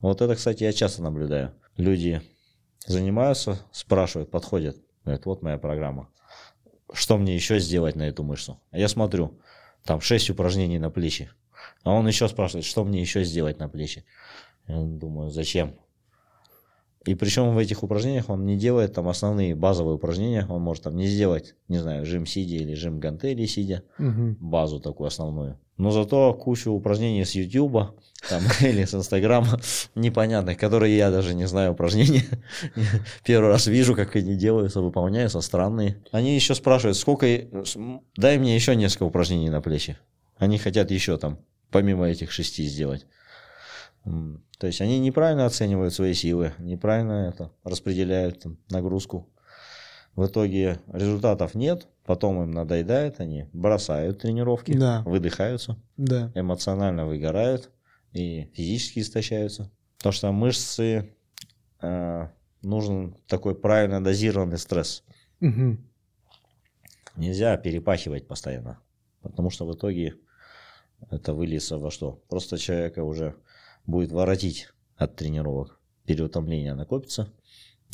Вот это, кстати, я часто наблюдаю. Люди занимаются, спрашивают, подходят, говорят, вот моя программа. Что мне еще сделать на эту мышцу? А я смотрю, там 6 упражнений на плечи. А он еще спрашивает, что мне еще сделать на плечи. Я думаю, зачем? И причем в этих упражнениях он не делает там основные базовые упражнения. Он может там не сделать, не знаю, жим сидя или жим гантели сидя Мгм. базу такую основную. Но зато кучу упражнений с Ютуба там, или с Инстаграма непонятных, которые я даже не знаю упражнения. Первый раз вижу, как они делаются, выполняются, странные. Они еще спрашивают, сколько... м, Дай мне еще несколько упражнений на плечи. Они хотят еще там, помимо этих шести сделать. То есть они неправильно оценивают свои силы, неправильно это распределяют там, нагрузку. В итоге результатов нет, потом им надоедает, они бросают тренировки, Да. выдыхаются, Да. эмоционально выгорают и физически истощаются. Потому что мышцы э, нужен такой правильно дозированный стресс. Мгм. Нельзя перепахивать постоянно, потому что в итоге это выльется во что? Просто человека уже будет воротить от тренировок. Переутомление накопится,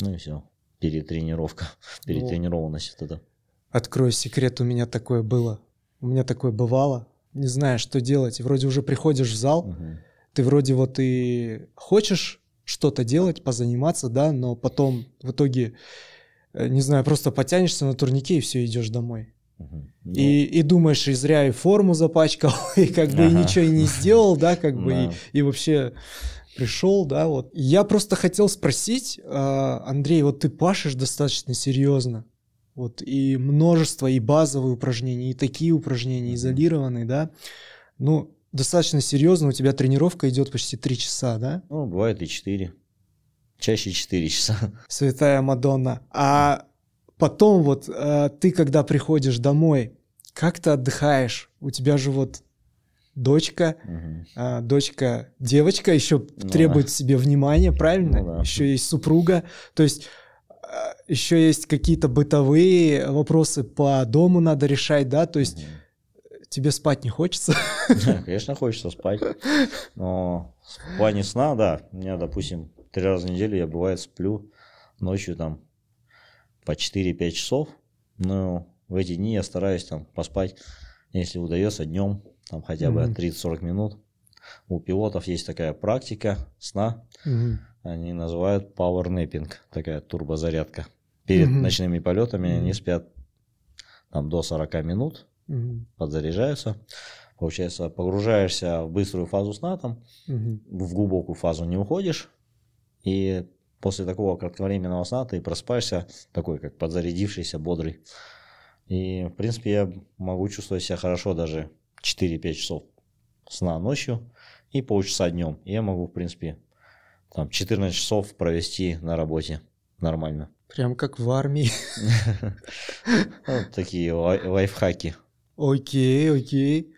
ну и все. Перетренировка, перетренированность вот это. Открою секрет, у меня такое было. У меня такое бывало. Не знаю, что делать. Вроде уже приходишь в зал, Мгм. ты вроде вот и хочешь что-то делать, позаниматься, да, но потом в итоге, э, не знаю, просто потянешься на турнике и все, идешь домой. Мгм. Ну, И, и думаешь, и зря и форму запачкал, и как бы и Ага. ничего и не сделал, да, как бы и, Да. и вообще пришел, да, вот. Я просто хотел спросить, а, Андрей, вот ты пашешь достаточно серьезно, вот, и множество, и базовые упражнения, и такие упражнения, изолированные, да, ну, достаточно серьезно, у тебя тренировка идет почти три часа, да, Ну, бывает и 4. Чаще 4 часа. Святая Мадонна. А потом вот э, ты, когда приходишь домой, как ты отдыхаешь? У тебя же вот дочка, Мгм. а, дочка, девочка еще Ну требует да. себе внимания, правильно? Ну да. Еще есть супруга, то есть а, еще есть какие-то бытовые вопросы по дому надо решать, да, то есть Мгм. тебе спать не хочется. Да, Конечно, хочется спать. Но в плане сна, да, у меня, допустим, три раза в неделю я бывает сплю ночью там по 4-5 часов. Но в эти дни я стараюсь там поспать, если удается, днем, там хотя бы Мгм. 30-40 минут. У пилотов есть такая практика сна, Мгм. они называют power napping, такая турбозарядка. Перед Мгм. ночными полетами они Мгм. спят там до 40 минут, Мгм. подзаряжаются. Получается, погружаешься в быструю фазу сна, там, Мгм. в глубокую фазу не уходишь, и после такого кратковременного сна ты просыпаешься такой, как подзарядившийся, бодрый. И, в принципе, я могу чувствовать себя хорошо даже 4-5 часов сна ночью и полчаса днем. И я могу, в принципе, там 14 часов провести на работе нормально. Прям как в армии. Такие лай- лайфхаки. Окей, окей.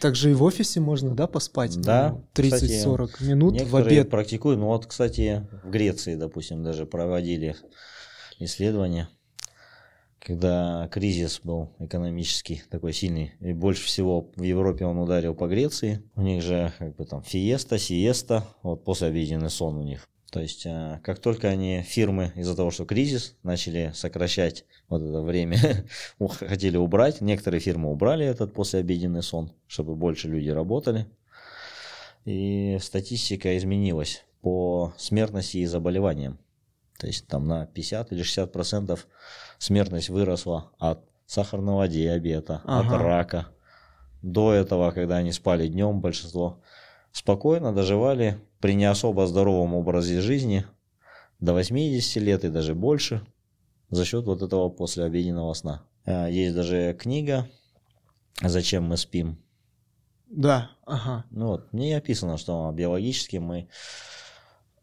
Также и в офисе можно, да, поспать? Да, Ну, 30-40 минут в обед. практикуют. Ну вот, кстати, в Греции, допустим, даже проводили исследования, когда кризис был экономический такой сильный, и больше всего в Европе он ударил по Греции. У них же как бы там фиеста, сиеста, вот после обеденный сон у них. То есть, э, как только они, фирмы, из-за того, что кризис, начали сокращать вот это время, хотели убрать, некоторые фирмы убрали этот послеобеденный сон, чтобы больше люди работали. И статистика изменилась по смертности и заболеваниям. То есть там на 50 или 60 процентов смертность выросла от сахарного диабета, Ага. от рака. До этого, когда они спали днем, большинство спокойно доживали при не особо здоровом образе жизни до 80 лет и даже больше за счет вот этого послеобеденного сна. А, Есть даже книга «Зачем мы спим?» Да, ага. Ну вот, мне описано, что биологически мы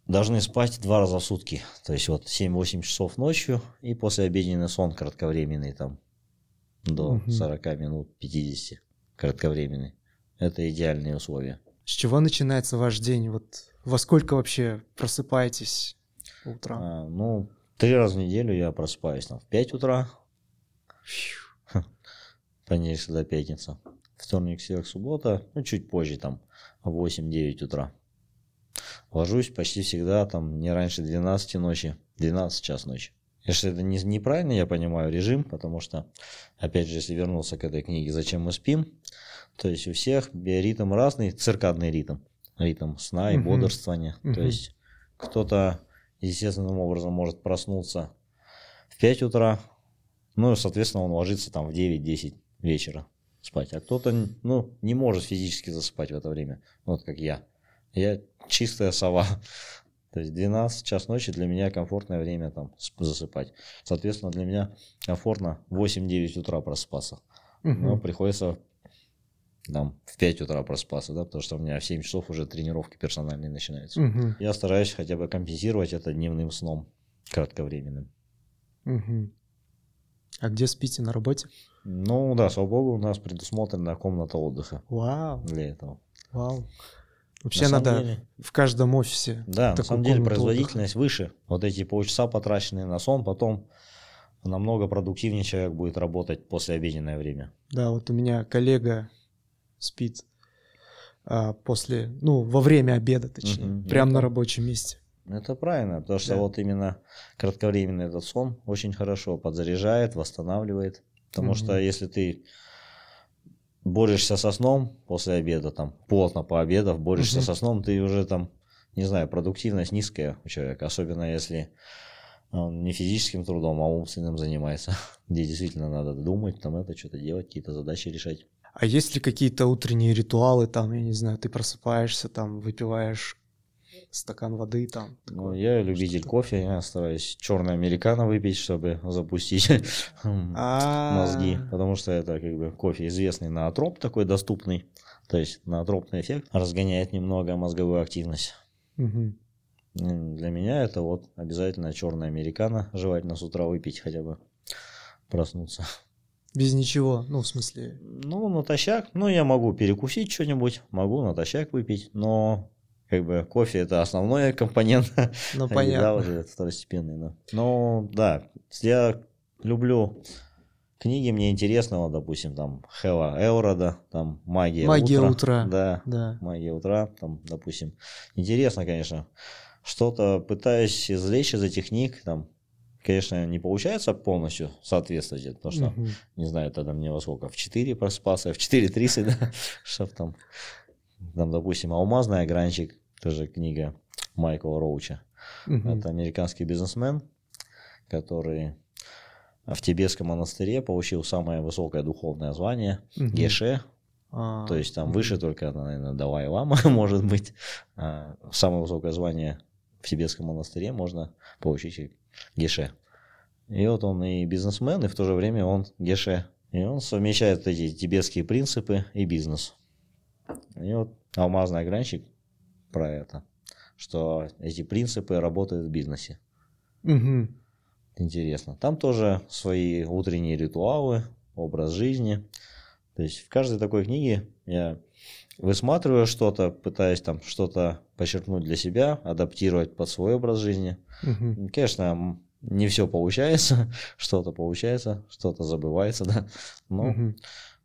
должны спать два раза в сутки. То есть вот 7-8 часов ночью и после обеденный сон кратковременный там до Мгм. 40 минут, 50 кратковременный. Это идеальные условия. С чего начинается ваш день? Вот во сколько вообще просыпаетесь утром? А, ну, три раза в неделю я просыпаюсь там в 5 утра, понедельник до пятница. Вторник, среда, суббота, ну, чуть позже, там, в 8-9 утра. Ложусь почти всегда, там, не раньше 12 ночи, 12 час ночи. Если это не, неправильно, я понимаю, режим, потому что, опять же, если вернуться к этой книге «Зачем мы спим», то есть у всех биоритм разный, циркадный ритм, ритм сна и Мгм. бодрствования. То Мгм. есть кто-то естественным образом может проснуться в 5 утра, ну, и, соответственно, он ложится там в 9-10 вечера спать. А кто-то, ну, не может физически засыпать в это время, вот как я. Я чистая сова. То есть 12 час ночи для меня комфортное время там засыпать. Соответственно, для меня комфортно в 8-9 утра просыпаться. Мгм. Но приходится там в 5 утра просыпаться, да, потому что у меня в 7 часов уже тренировки персональные начинаются. Мгм. Я стараюсь хотя бы компенсировать это дневным сном, кратковременным. Мгм. А где спите на работе? Ну да, слава богу, у нас предусмотрена комната отдыха Вау, для этого. вау. Вообще На надо деле- в каждом офисе. Да, на самом деле производительность выше. Вот эти полчаса потраченные на сон, потом намного продуктивнее человек будет работать после обеденное время. Да, вот у меня коллега спит а, после, ну, во время обеда, точнее, Мгм. прямо Ну, на рабочем месте. Это правильно, потому что Да. вот именно кратковременный этот сон очень хорошо подзаряжает, восстанавливает. Потому Мгм. что если ты борешься со сном после обеда, там, плотно пообедав, борешься Мгм. со сном, ты уже там, не знаю, продуктивность низкая у человека, особенно если он не физическим трудом, а умственным занимается, где действительно надо думать, там это что-то делать, какие-то задачи решать. А есть ли какие-то утренние ритуалы, там, я не знаю, ты просыпаешься, там, выпиваешь стакан воды, там? Ну, такое? я любитель кофе, я стараюсь черный американо выпить, чтобы запустить А, мозги, потому что это как бы кофе известный наотроп такой доступный, то есть наотропный эффект разгоняет немного мозговую активность. Для меня это вот обязательно черный американо, желательно с утра выпить хотя бы, проснуться. Без ничего, ну, в смысле, Ну, натощак, ну, я могу перекусить что-нибудь, могу натощак выпить, но как бы кофе это основной компонент, ну, понятно. уже второстепенный, да. Ну, да, я люблю книги, мне интересно, вот, допустим, там, Хела Элрода, там, Магия, Магия утра. утра. Да, Да. Магия утра, там, допустим. Интересно, конечно. Что-то пытаюсь извлечь из этих книг, там, конечно, не получается полностью соответствовать, потому что, Мгм. не знаю, тогда мне во сколько, в 4 просыпался, в 4.30, да, чтоб там, там, допустим, «Алмазный огранчик», тоже книга Майкла Роуча. Мгм. Это американский бизнесмен, который в тибетском монастыре получил самое высокое духовное звание Мгм. Геше, А, то есть там мгм. выше только, наверное, Далай Лама может быть. А самое высокое звание в тибетском монастыре можно получить Геше. И вот он и бизнесмен, и в то же время он Геше. И он совмещает эти тибетские принципы и бизнес. И вот алмазный огранчик про это, что эти принципы работают в бизнесе. Мгм. Интересно. Там тоже свои утренние ритуалы, образ жизни. То есть в каждой такой книге я высматриваю что-то, пытаюсь там что-то почерпнуть для себя, адаптировать под свой образ жизни. Мгм. Конечно, не все получается, что-то получается, что-то забывается, да, но Мгм.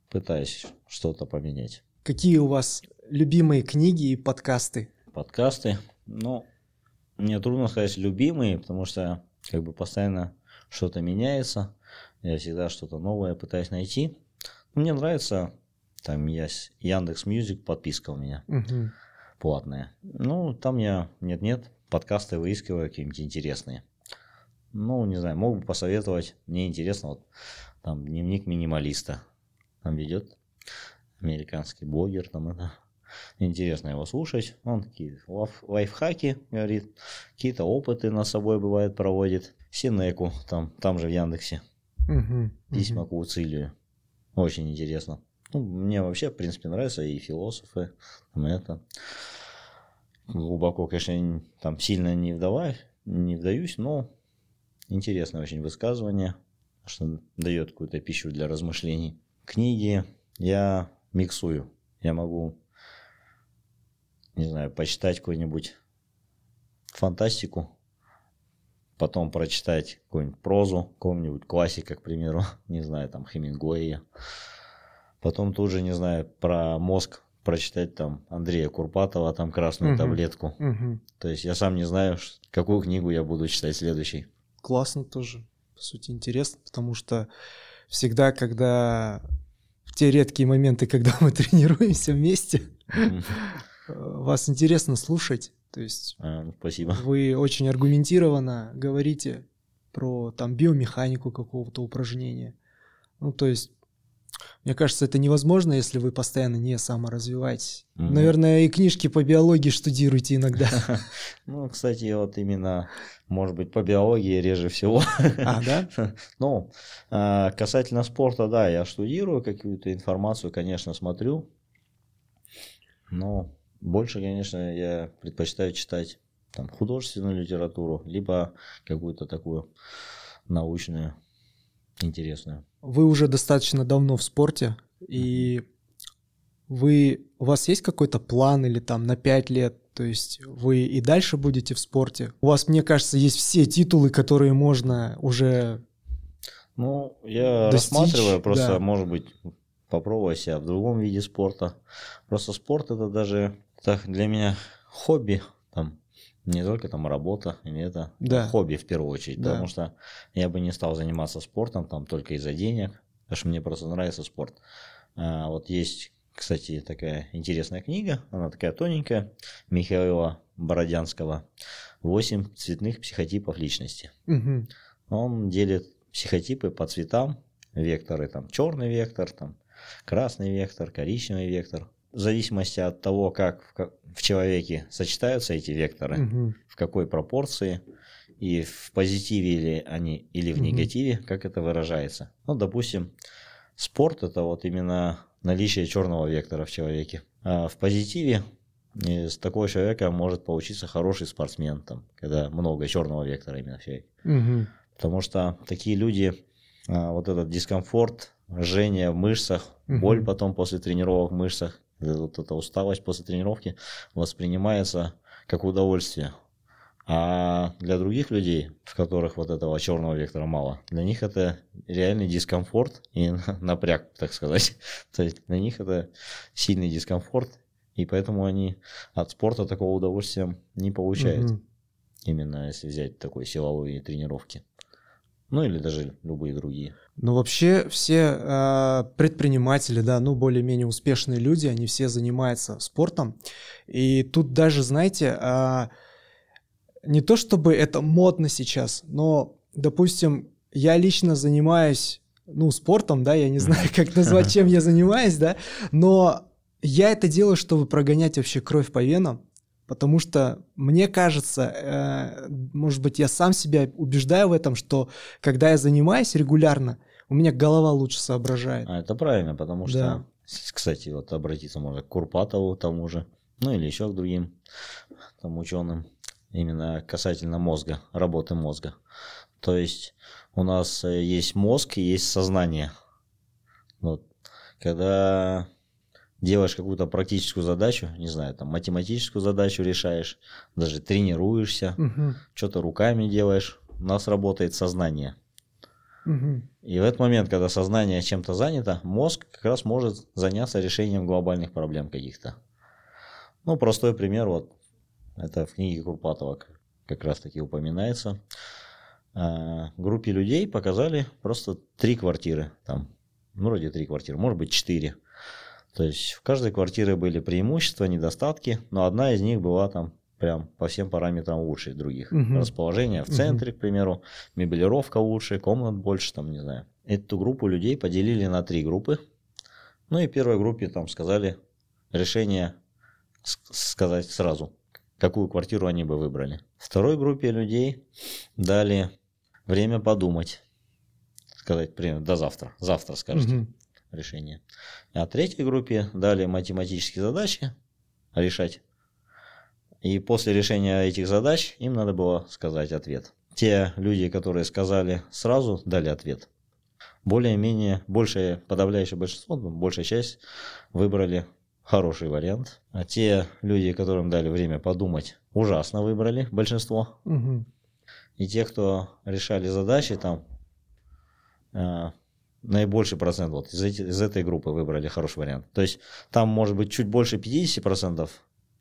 пытаюсь что-то поменять. Какие у вас любимые книги и подкасты? Подкасты, ну, мне трудно сказать любимые, потому что как бы постоянно что-то меняется, я всегда что-то новое пытаюсь найти. Мне нравится, там есть Яндекс Music, подписка у меня Мгм. платная. Ну, там я, нет-нет, подкасты выискиваю какие-нибудь интересные. Ну, не знаю, мог бы посоветовать, мне интересно, вот там дневник минималиста, там ведет американский блогер, там это интересно его слушать. Он такие лайф- лайфхаки говорит, какие-то опыты над собой бывает проводит. Синеку, там, там же в Яндексе, Мгм. письма Мгм. к Уцилию. Очень интересно. Ну, мне вообще, в принципе, нравятся и философы, там это. глубоко, конечно, там сильно не вдаваюсь, не вдаюсь, но интересное очень высказывание, что дает какую-то пищу для размышлений. Книги я миксую. Я могу, не знаю, почитать какую-нибудь фантастику, потом прочитать какую-нибудь прозу, какого-нибудь классика, к примеру, не знаю, там, Хемингуэя. Потом тут же, не знаю, про мозг прочитать там Андрея Курпатова, там «Красную угу. таблетку». Угу. То есть я сам не знаю, какую книгу я буду читать следующей. Классно тоже, по сути, интересно, потому что всегда, когда в те редкие моменты, когда мы тренируемся вместе, вас интересно слушать, то есть а, ну, спасибо. вы очень аргументированно говорите про там биомеханику какого-то упражнения. Ну, то есть, мне кажется, это невозможно, если вы постоянно не саморазвиваетесь. Mm-hmm. Наверное, и книжки по биологии штудируете иногда. Ну, кстати, вот именно, может быть, по биологии реже всего. А, да? Ну, а, касательно спорта, да, я штудирую какую-то информацию, конечно, смотрю. Но больше, конечно, я предпочитаю читать там, художественную литературу, либо какую-то такую научную, интересную. Вы уже достаточно давно в спорте, и вы, у вас есть какой-то план или там на 5 лет, то есть вы и дальше будете в спорте? У вас, мне кажется, есть все титулы, которые можно уже Ну, я достичь, рассматриваю, просто, да. может быть, попробовать себя в другом виде спорта. Просто спорт это даже так, для меня хобби, там, не только там работа, или это да. хобби в первую очередь, да. потому что я бы не стал заниматься спортом там только из-за денег, потому что мне просто нравится спорт. А, вот есть, кстати, такая интересная книга, она такая тоненькая, Михаила Бородянского «Восемь цветных психотипов личности». Угу. Он делит психотипы по цветам, векторы, там черный вектор, там красный вектор, коричневый вектор в зависимости от того, как в, человеке сочетаются эти векторы, угу. в какой пропорции, и в позитиве или они, или в угу. негативе, как это выражается. Ну, допустим, спорт это вот именно наличие черного вектора в человеке. А в позитиве из такого человека может получиться хороший спортсмен, там, когда много черного вектора именно в человеке. Угу. Потому что такие люди, а, вот этот дискомфорт, жжение в мышцах, угу. боль потом после тренировок в мышцах, вот эта усталость после тренировки воспринимается как удовольствие. А для других людей, в которых вот этого черного вектора мало, для них это реальный дискомфорт и напряг, так сказать. То есть для них это сильный дискомфорт, и поэтому они от спорта такого удовольствия не получают. Угу. Именно если взять такой силовые тренировки. Ну или даже любые другие. Ну вообще все э, предприниматели, да, ну более-менее успешные люди, они все занимаются спортом. И тут даже, знаете, э, не то чтобы это модно сейчас, но, допустим, я лично занимаюсь, ну, спортом, да, я не знаю, как назвать, чем я занимаюсь, да, но я это делаю, чтобы прогонять вообще кровь по венам. Потому что мне кажется, э, может быть, я сам себя убеждаю в этом, что когда я занимаюсь регулярно, у меня голова лучше соображает. А это правильно, потому что, да. кстати, вот обратиться можно к Курпатову тому же, ну или еще к другим там ученым, именно касательно мозга, работы мозга. То есть у нас э, есть мозг и есть сознание. Вот. Когда делаешь какую-то практическую задачу, не знаю, там математическую задачу решаешь, даже тренируешься, угу. что-то руками делаешь, у нас работает сознание. Угу. И в этот момент, когда сознание чем-то занято, мозг как раз может заняться решением глобальных проблем каких-то. Ну, простой пример, вот, это в книге Курпатова как раз таки упоминается. А, группе людей показали просто три квартиры, там, ну, вроде три квартиры, может быть, четыре. То есть в каждой квартире были преимущества, недостатки, но одна из них была там прям по всем параметрам лучше других. Угу. Расположение в центре, угу. к примеру, мебелировка лучше, комнат больше, там, не знаю. Эту группу людей поделили на три группы. Ну и первой группе там сказали решение сказать сразу, какую квартиру они бы выбрали. Второй группе людей дали время подумать. Сказать, примерно, до завтра. Завтра скажете. Угу решение. А третьей группе дали математические задачи решать. И после решения этих задач им надо было сказать ответ. Те люди, которые сказали сразу, дали ответ. Более-менее, большее, подавляющее большинство, ну, большая часть выбрали хороший вариант. А те люди, которым дали время подумать, ужасно выбрали большинство. Мгм. И те, кто решали задачи, там э, наибольший процент вот из, из этой группы выбрали хороший вариант. То есть там может быть чуть больше 50%,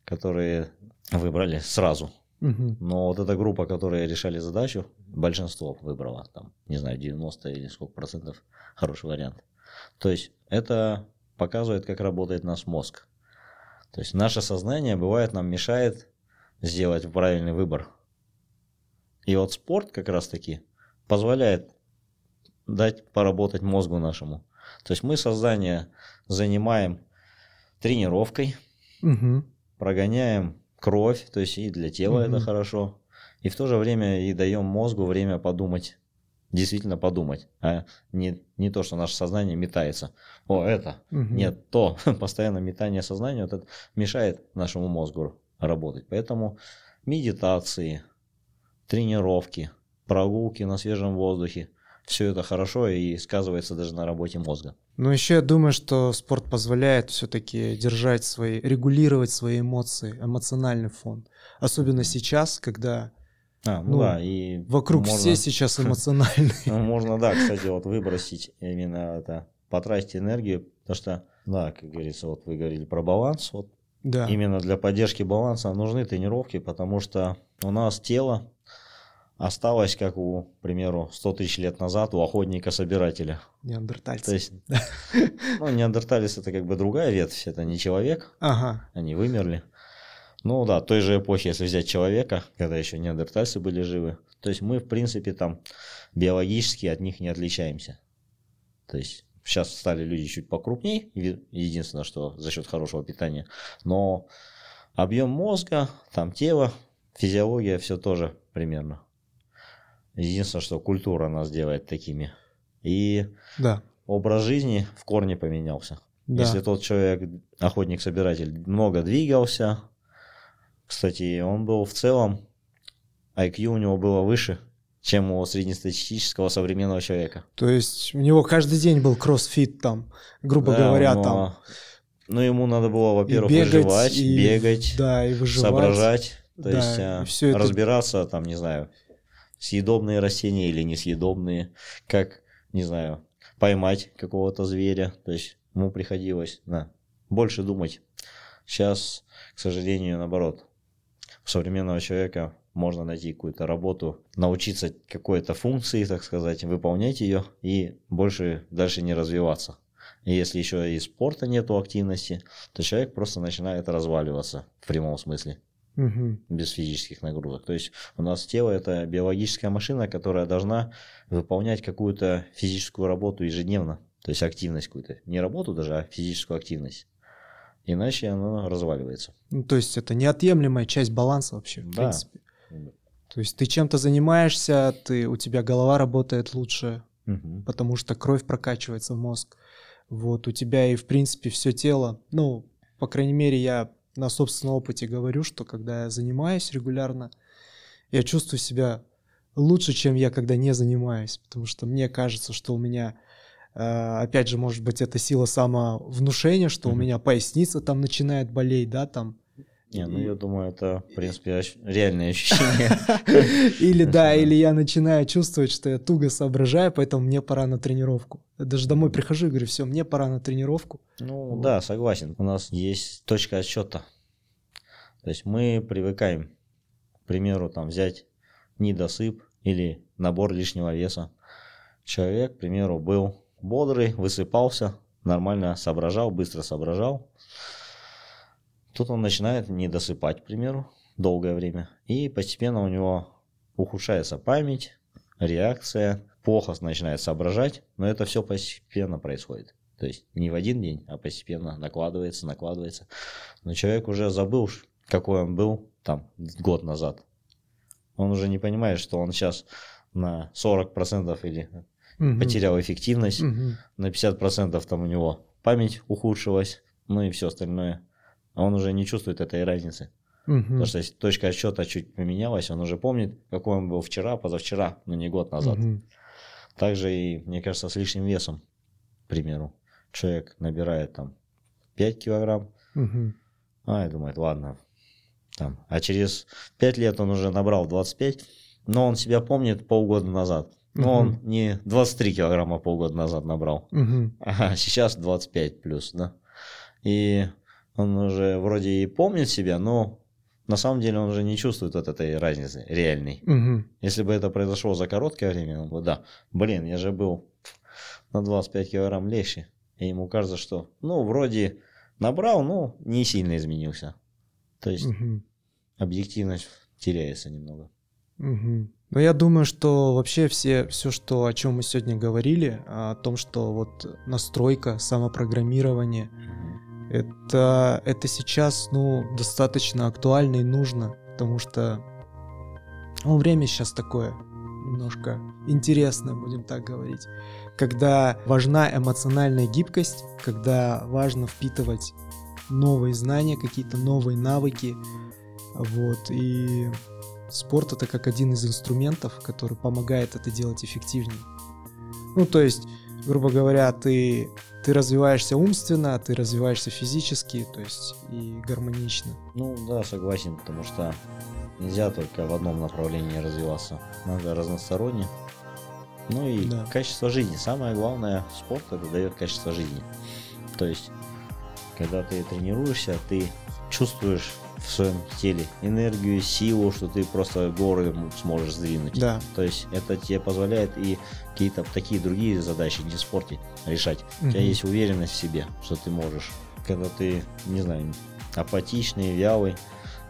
которые выбрали сразу. Мгм. Но вот эта группа, которые решали задачу, большинство выбрало, там, не знаю, 90 или сколько процентов хороший вариант. То есть это показывает, как работает наш мозг. То есть наше сознание бывает нам мешает сделать правильный выбор. И вот спорт как раз таки позволяет дать поработать мозгу нашему. То есть мы сознание занимаем тренировкой, Мгм. прогоняем кровь, то есть и для тела Мгм. это хорошо, и в то же время и даем мозгу время подумать, действительно подумать, а не, не то, что наше сознание метается. О, это, Мгм. нет, то, постоянно метание сознания вот это мешает нашему мозгу работать. Поэтому медитации, тренировки, прогулки на свежем воздухе, все это хорошо и сказывается даже на работе мозга. Но еще я думаю, что спорт позволяет все-таки держать свои, регулировать свои эмоции, эмоциональный фон. Особенно сейчас, когда А, ну, Ну, да, и вокруг можно- все сейчас эмоциональные. Ну, можно, да, кстати, вот выбросить именно это, потратить энергию, потому что, да, как говорится, вот вы говорили про баланс, вот Да. именно для поддержки баланса нужны тренировки, потому что у нас тело осталось, как у, к примеру, 100 тысяч лет назад у охотника-собирателя. Неандертальцы. То есть, ну, неандерталец это как бы другая ветвь, это не человек, Ага. они вымерли. Ну да, той же эпохи, если взять человека, когда еще неандертальцы были живы, то есть мы, в принципе, там биологически от них не отличаемся. То есть сейчас стали люди чуть покрупнее, еди- единственное, что за счет хорошего питания, но объем мозга, там тело, физиология, все тоже примерно. Единственное, что культура нас делает такими. И Да. образ жизни в корне поменялся. Да. Если тот человек, охотник-собиратель, много двигался, кстати, он был в целом, IQ у него было выше, чем у среднестатистического современного человека. То есть у него каждый день был кроссфит там, грубо Да, говоря, но- там. Ну, ему надо было, во-первых, бегать, выживать, и- бегать, Да, и выживать. соображать, то Да, есть и а, всё это- разбираться, там, не знаю, съедобные растения или несъедобные, как, не знаю, поймать какого-то зверя, то есть ему приходилось, да, больше думать. Сейчас, к сожалению, наоборот, у современного человека можно найти какую-то работу, научиться какой-то функции, так сказать, выполнять ее и больше дальше не развиваться. И если еще и спорта нету активности, то человек просто начинает разваливаться в прямом смысле Мгм. без физических нагрузок. То есть у нас тело это биологическая машина, которая должна выполнять какую-то физическую работу ежедневно, то есть активность какую-то. Не работу даже, а физическую активность. Иначе оно разваливается. Ну, то есть это неотъемлемая часть баланса вообще, в Да. принципе. То есть ты чем-то занимаешься, ты, у тебя голова работает лучше, Мгм. потому что кровь прокачивается в мозг. Вот, у тебя и, в принципе, все тело, ну, по крайней мере, я на собственном опыте говорю, что когда я занимаюсь регулярно, я чувствую себя лучше, чем я, когда не занимаюсь, потому что мне кажется, что у меня, э, опять же, может быть, это сила самовнушения, что у Мгм. меня поясница там начинает болеть, да, там, Не, ну я думаю, это, в принципе, ощ- реальные ощущения. Или да, или я начинаю чувствовать, что я туго соображаю, поэтому мне пора на тренировку. Я даже домой прихожу и говорю, все, мне пора на тренировку. Ну да, согласен. У нас есть точка отсчета. То есть мы привыкаем, к примеру, там взять недосып или набор лишнего веса. Человек, к примеру, был бодрый, высыпался, нормально соображал, быстро соображал. Тут он начинает не досыпать, к примеру, долгое время. И постепенно у него ухудшается память, реакция, плохо начинает соображать, но это все постепенно происходит. То есть не в один день, а постепенно накладывается, накладывается. Но человек уже забыл, какой он был там год назад. Он уже не понимает, что он сейчас на 40% или Мгм. потерял эффективность, Мгм. на 50% там у него память ухудшилась, ну и все остальное. А он уже не чувствует этой разницы. Мгм. Потому что если точка отсчета чуть поменялась, он уже помнит, какой он был вчера, позавчера, но не год назад. Мгм. Также и, мне кажется, с лишним весом, к примеру. Человек набирает там 5 килограмм, Мгм. а и думает, ладно, там. А через 5 лет он уже набрал 25, но он себя помнит полгода назад. Но он Мгм. не 23 килограмма полгода назад набрал, Мгм. а сейчас 25 плюс, да. И он уже вроде и помнит себя, но на самом деле он уже не чувствует вот этой разницы реальной. Мгм. Если бы это произошло за короткое время, он бы, да, блин, я же был на 25 килограмм легче. И ему кажется, что, ну, вроде набрал, но не сильно изменился. То есть Мгм. объективность теряется немного. Мгм. Ну, я думаю, что вообще все, все, что, о чем мы сегодня говорили, о том, что вот настройка, самопрограммирование, это, это сейчас, ну, достаточно актуально и нужно, потому что, ну, время сейчас такое немножко интересное, будем так говорить, когда важна эмоциональная гибкость, когда важно впитывать новые знания, какие-то новые навыки, вот, и спорт это как один из инструментов, который помогает это делать эффективнее. Ну, то есть, грубо говоря, ты, ты развиваешься умственно, ты развиваешься физически, то есть и гармонично. Ну, да, согласен, потому что нельзя только в одном направлении развиваться. Надо разносторонне. Ну и Да. качество жизни. Самое главное спорт это дает качество жизни. То есть, когда ты тренируешься, ты чувствуешь в своем теле энергию, силу, что ты просто горы сможешь сдвинуть. Да. То есть это тебе позволяет и какие-то такие другие задачи не в спорте решать. У тебя есть уверенность в себе, что ты можешь. Когда ты, не знаю, апатичный, вялый,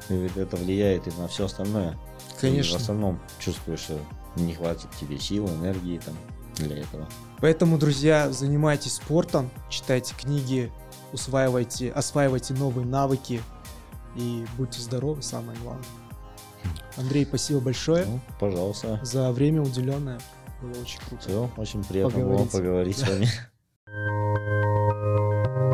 это влияет и на все остальное. Ты Конечно. в основном чувствуешь, что не хватит тебе сил, энергии там для этого. Поэтому, друзья, занимайтесь спортом, читайте книги, усваивайте, осваивайте новые навыки и будьте здоровы, самое главное. Андрей, спасибо большое. Ну, пожалуйста. За время уделенное. Было очень круто. Все, очень приятно поговорить. было поговорить с вами.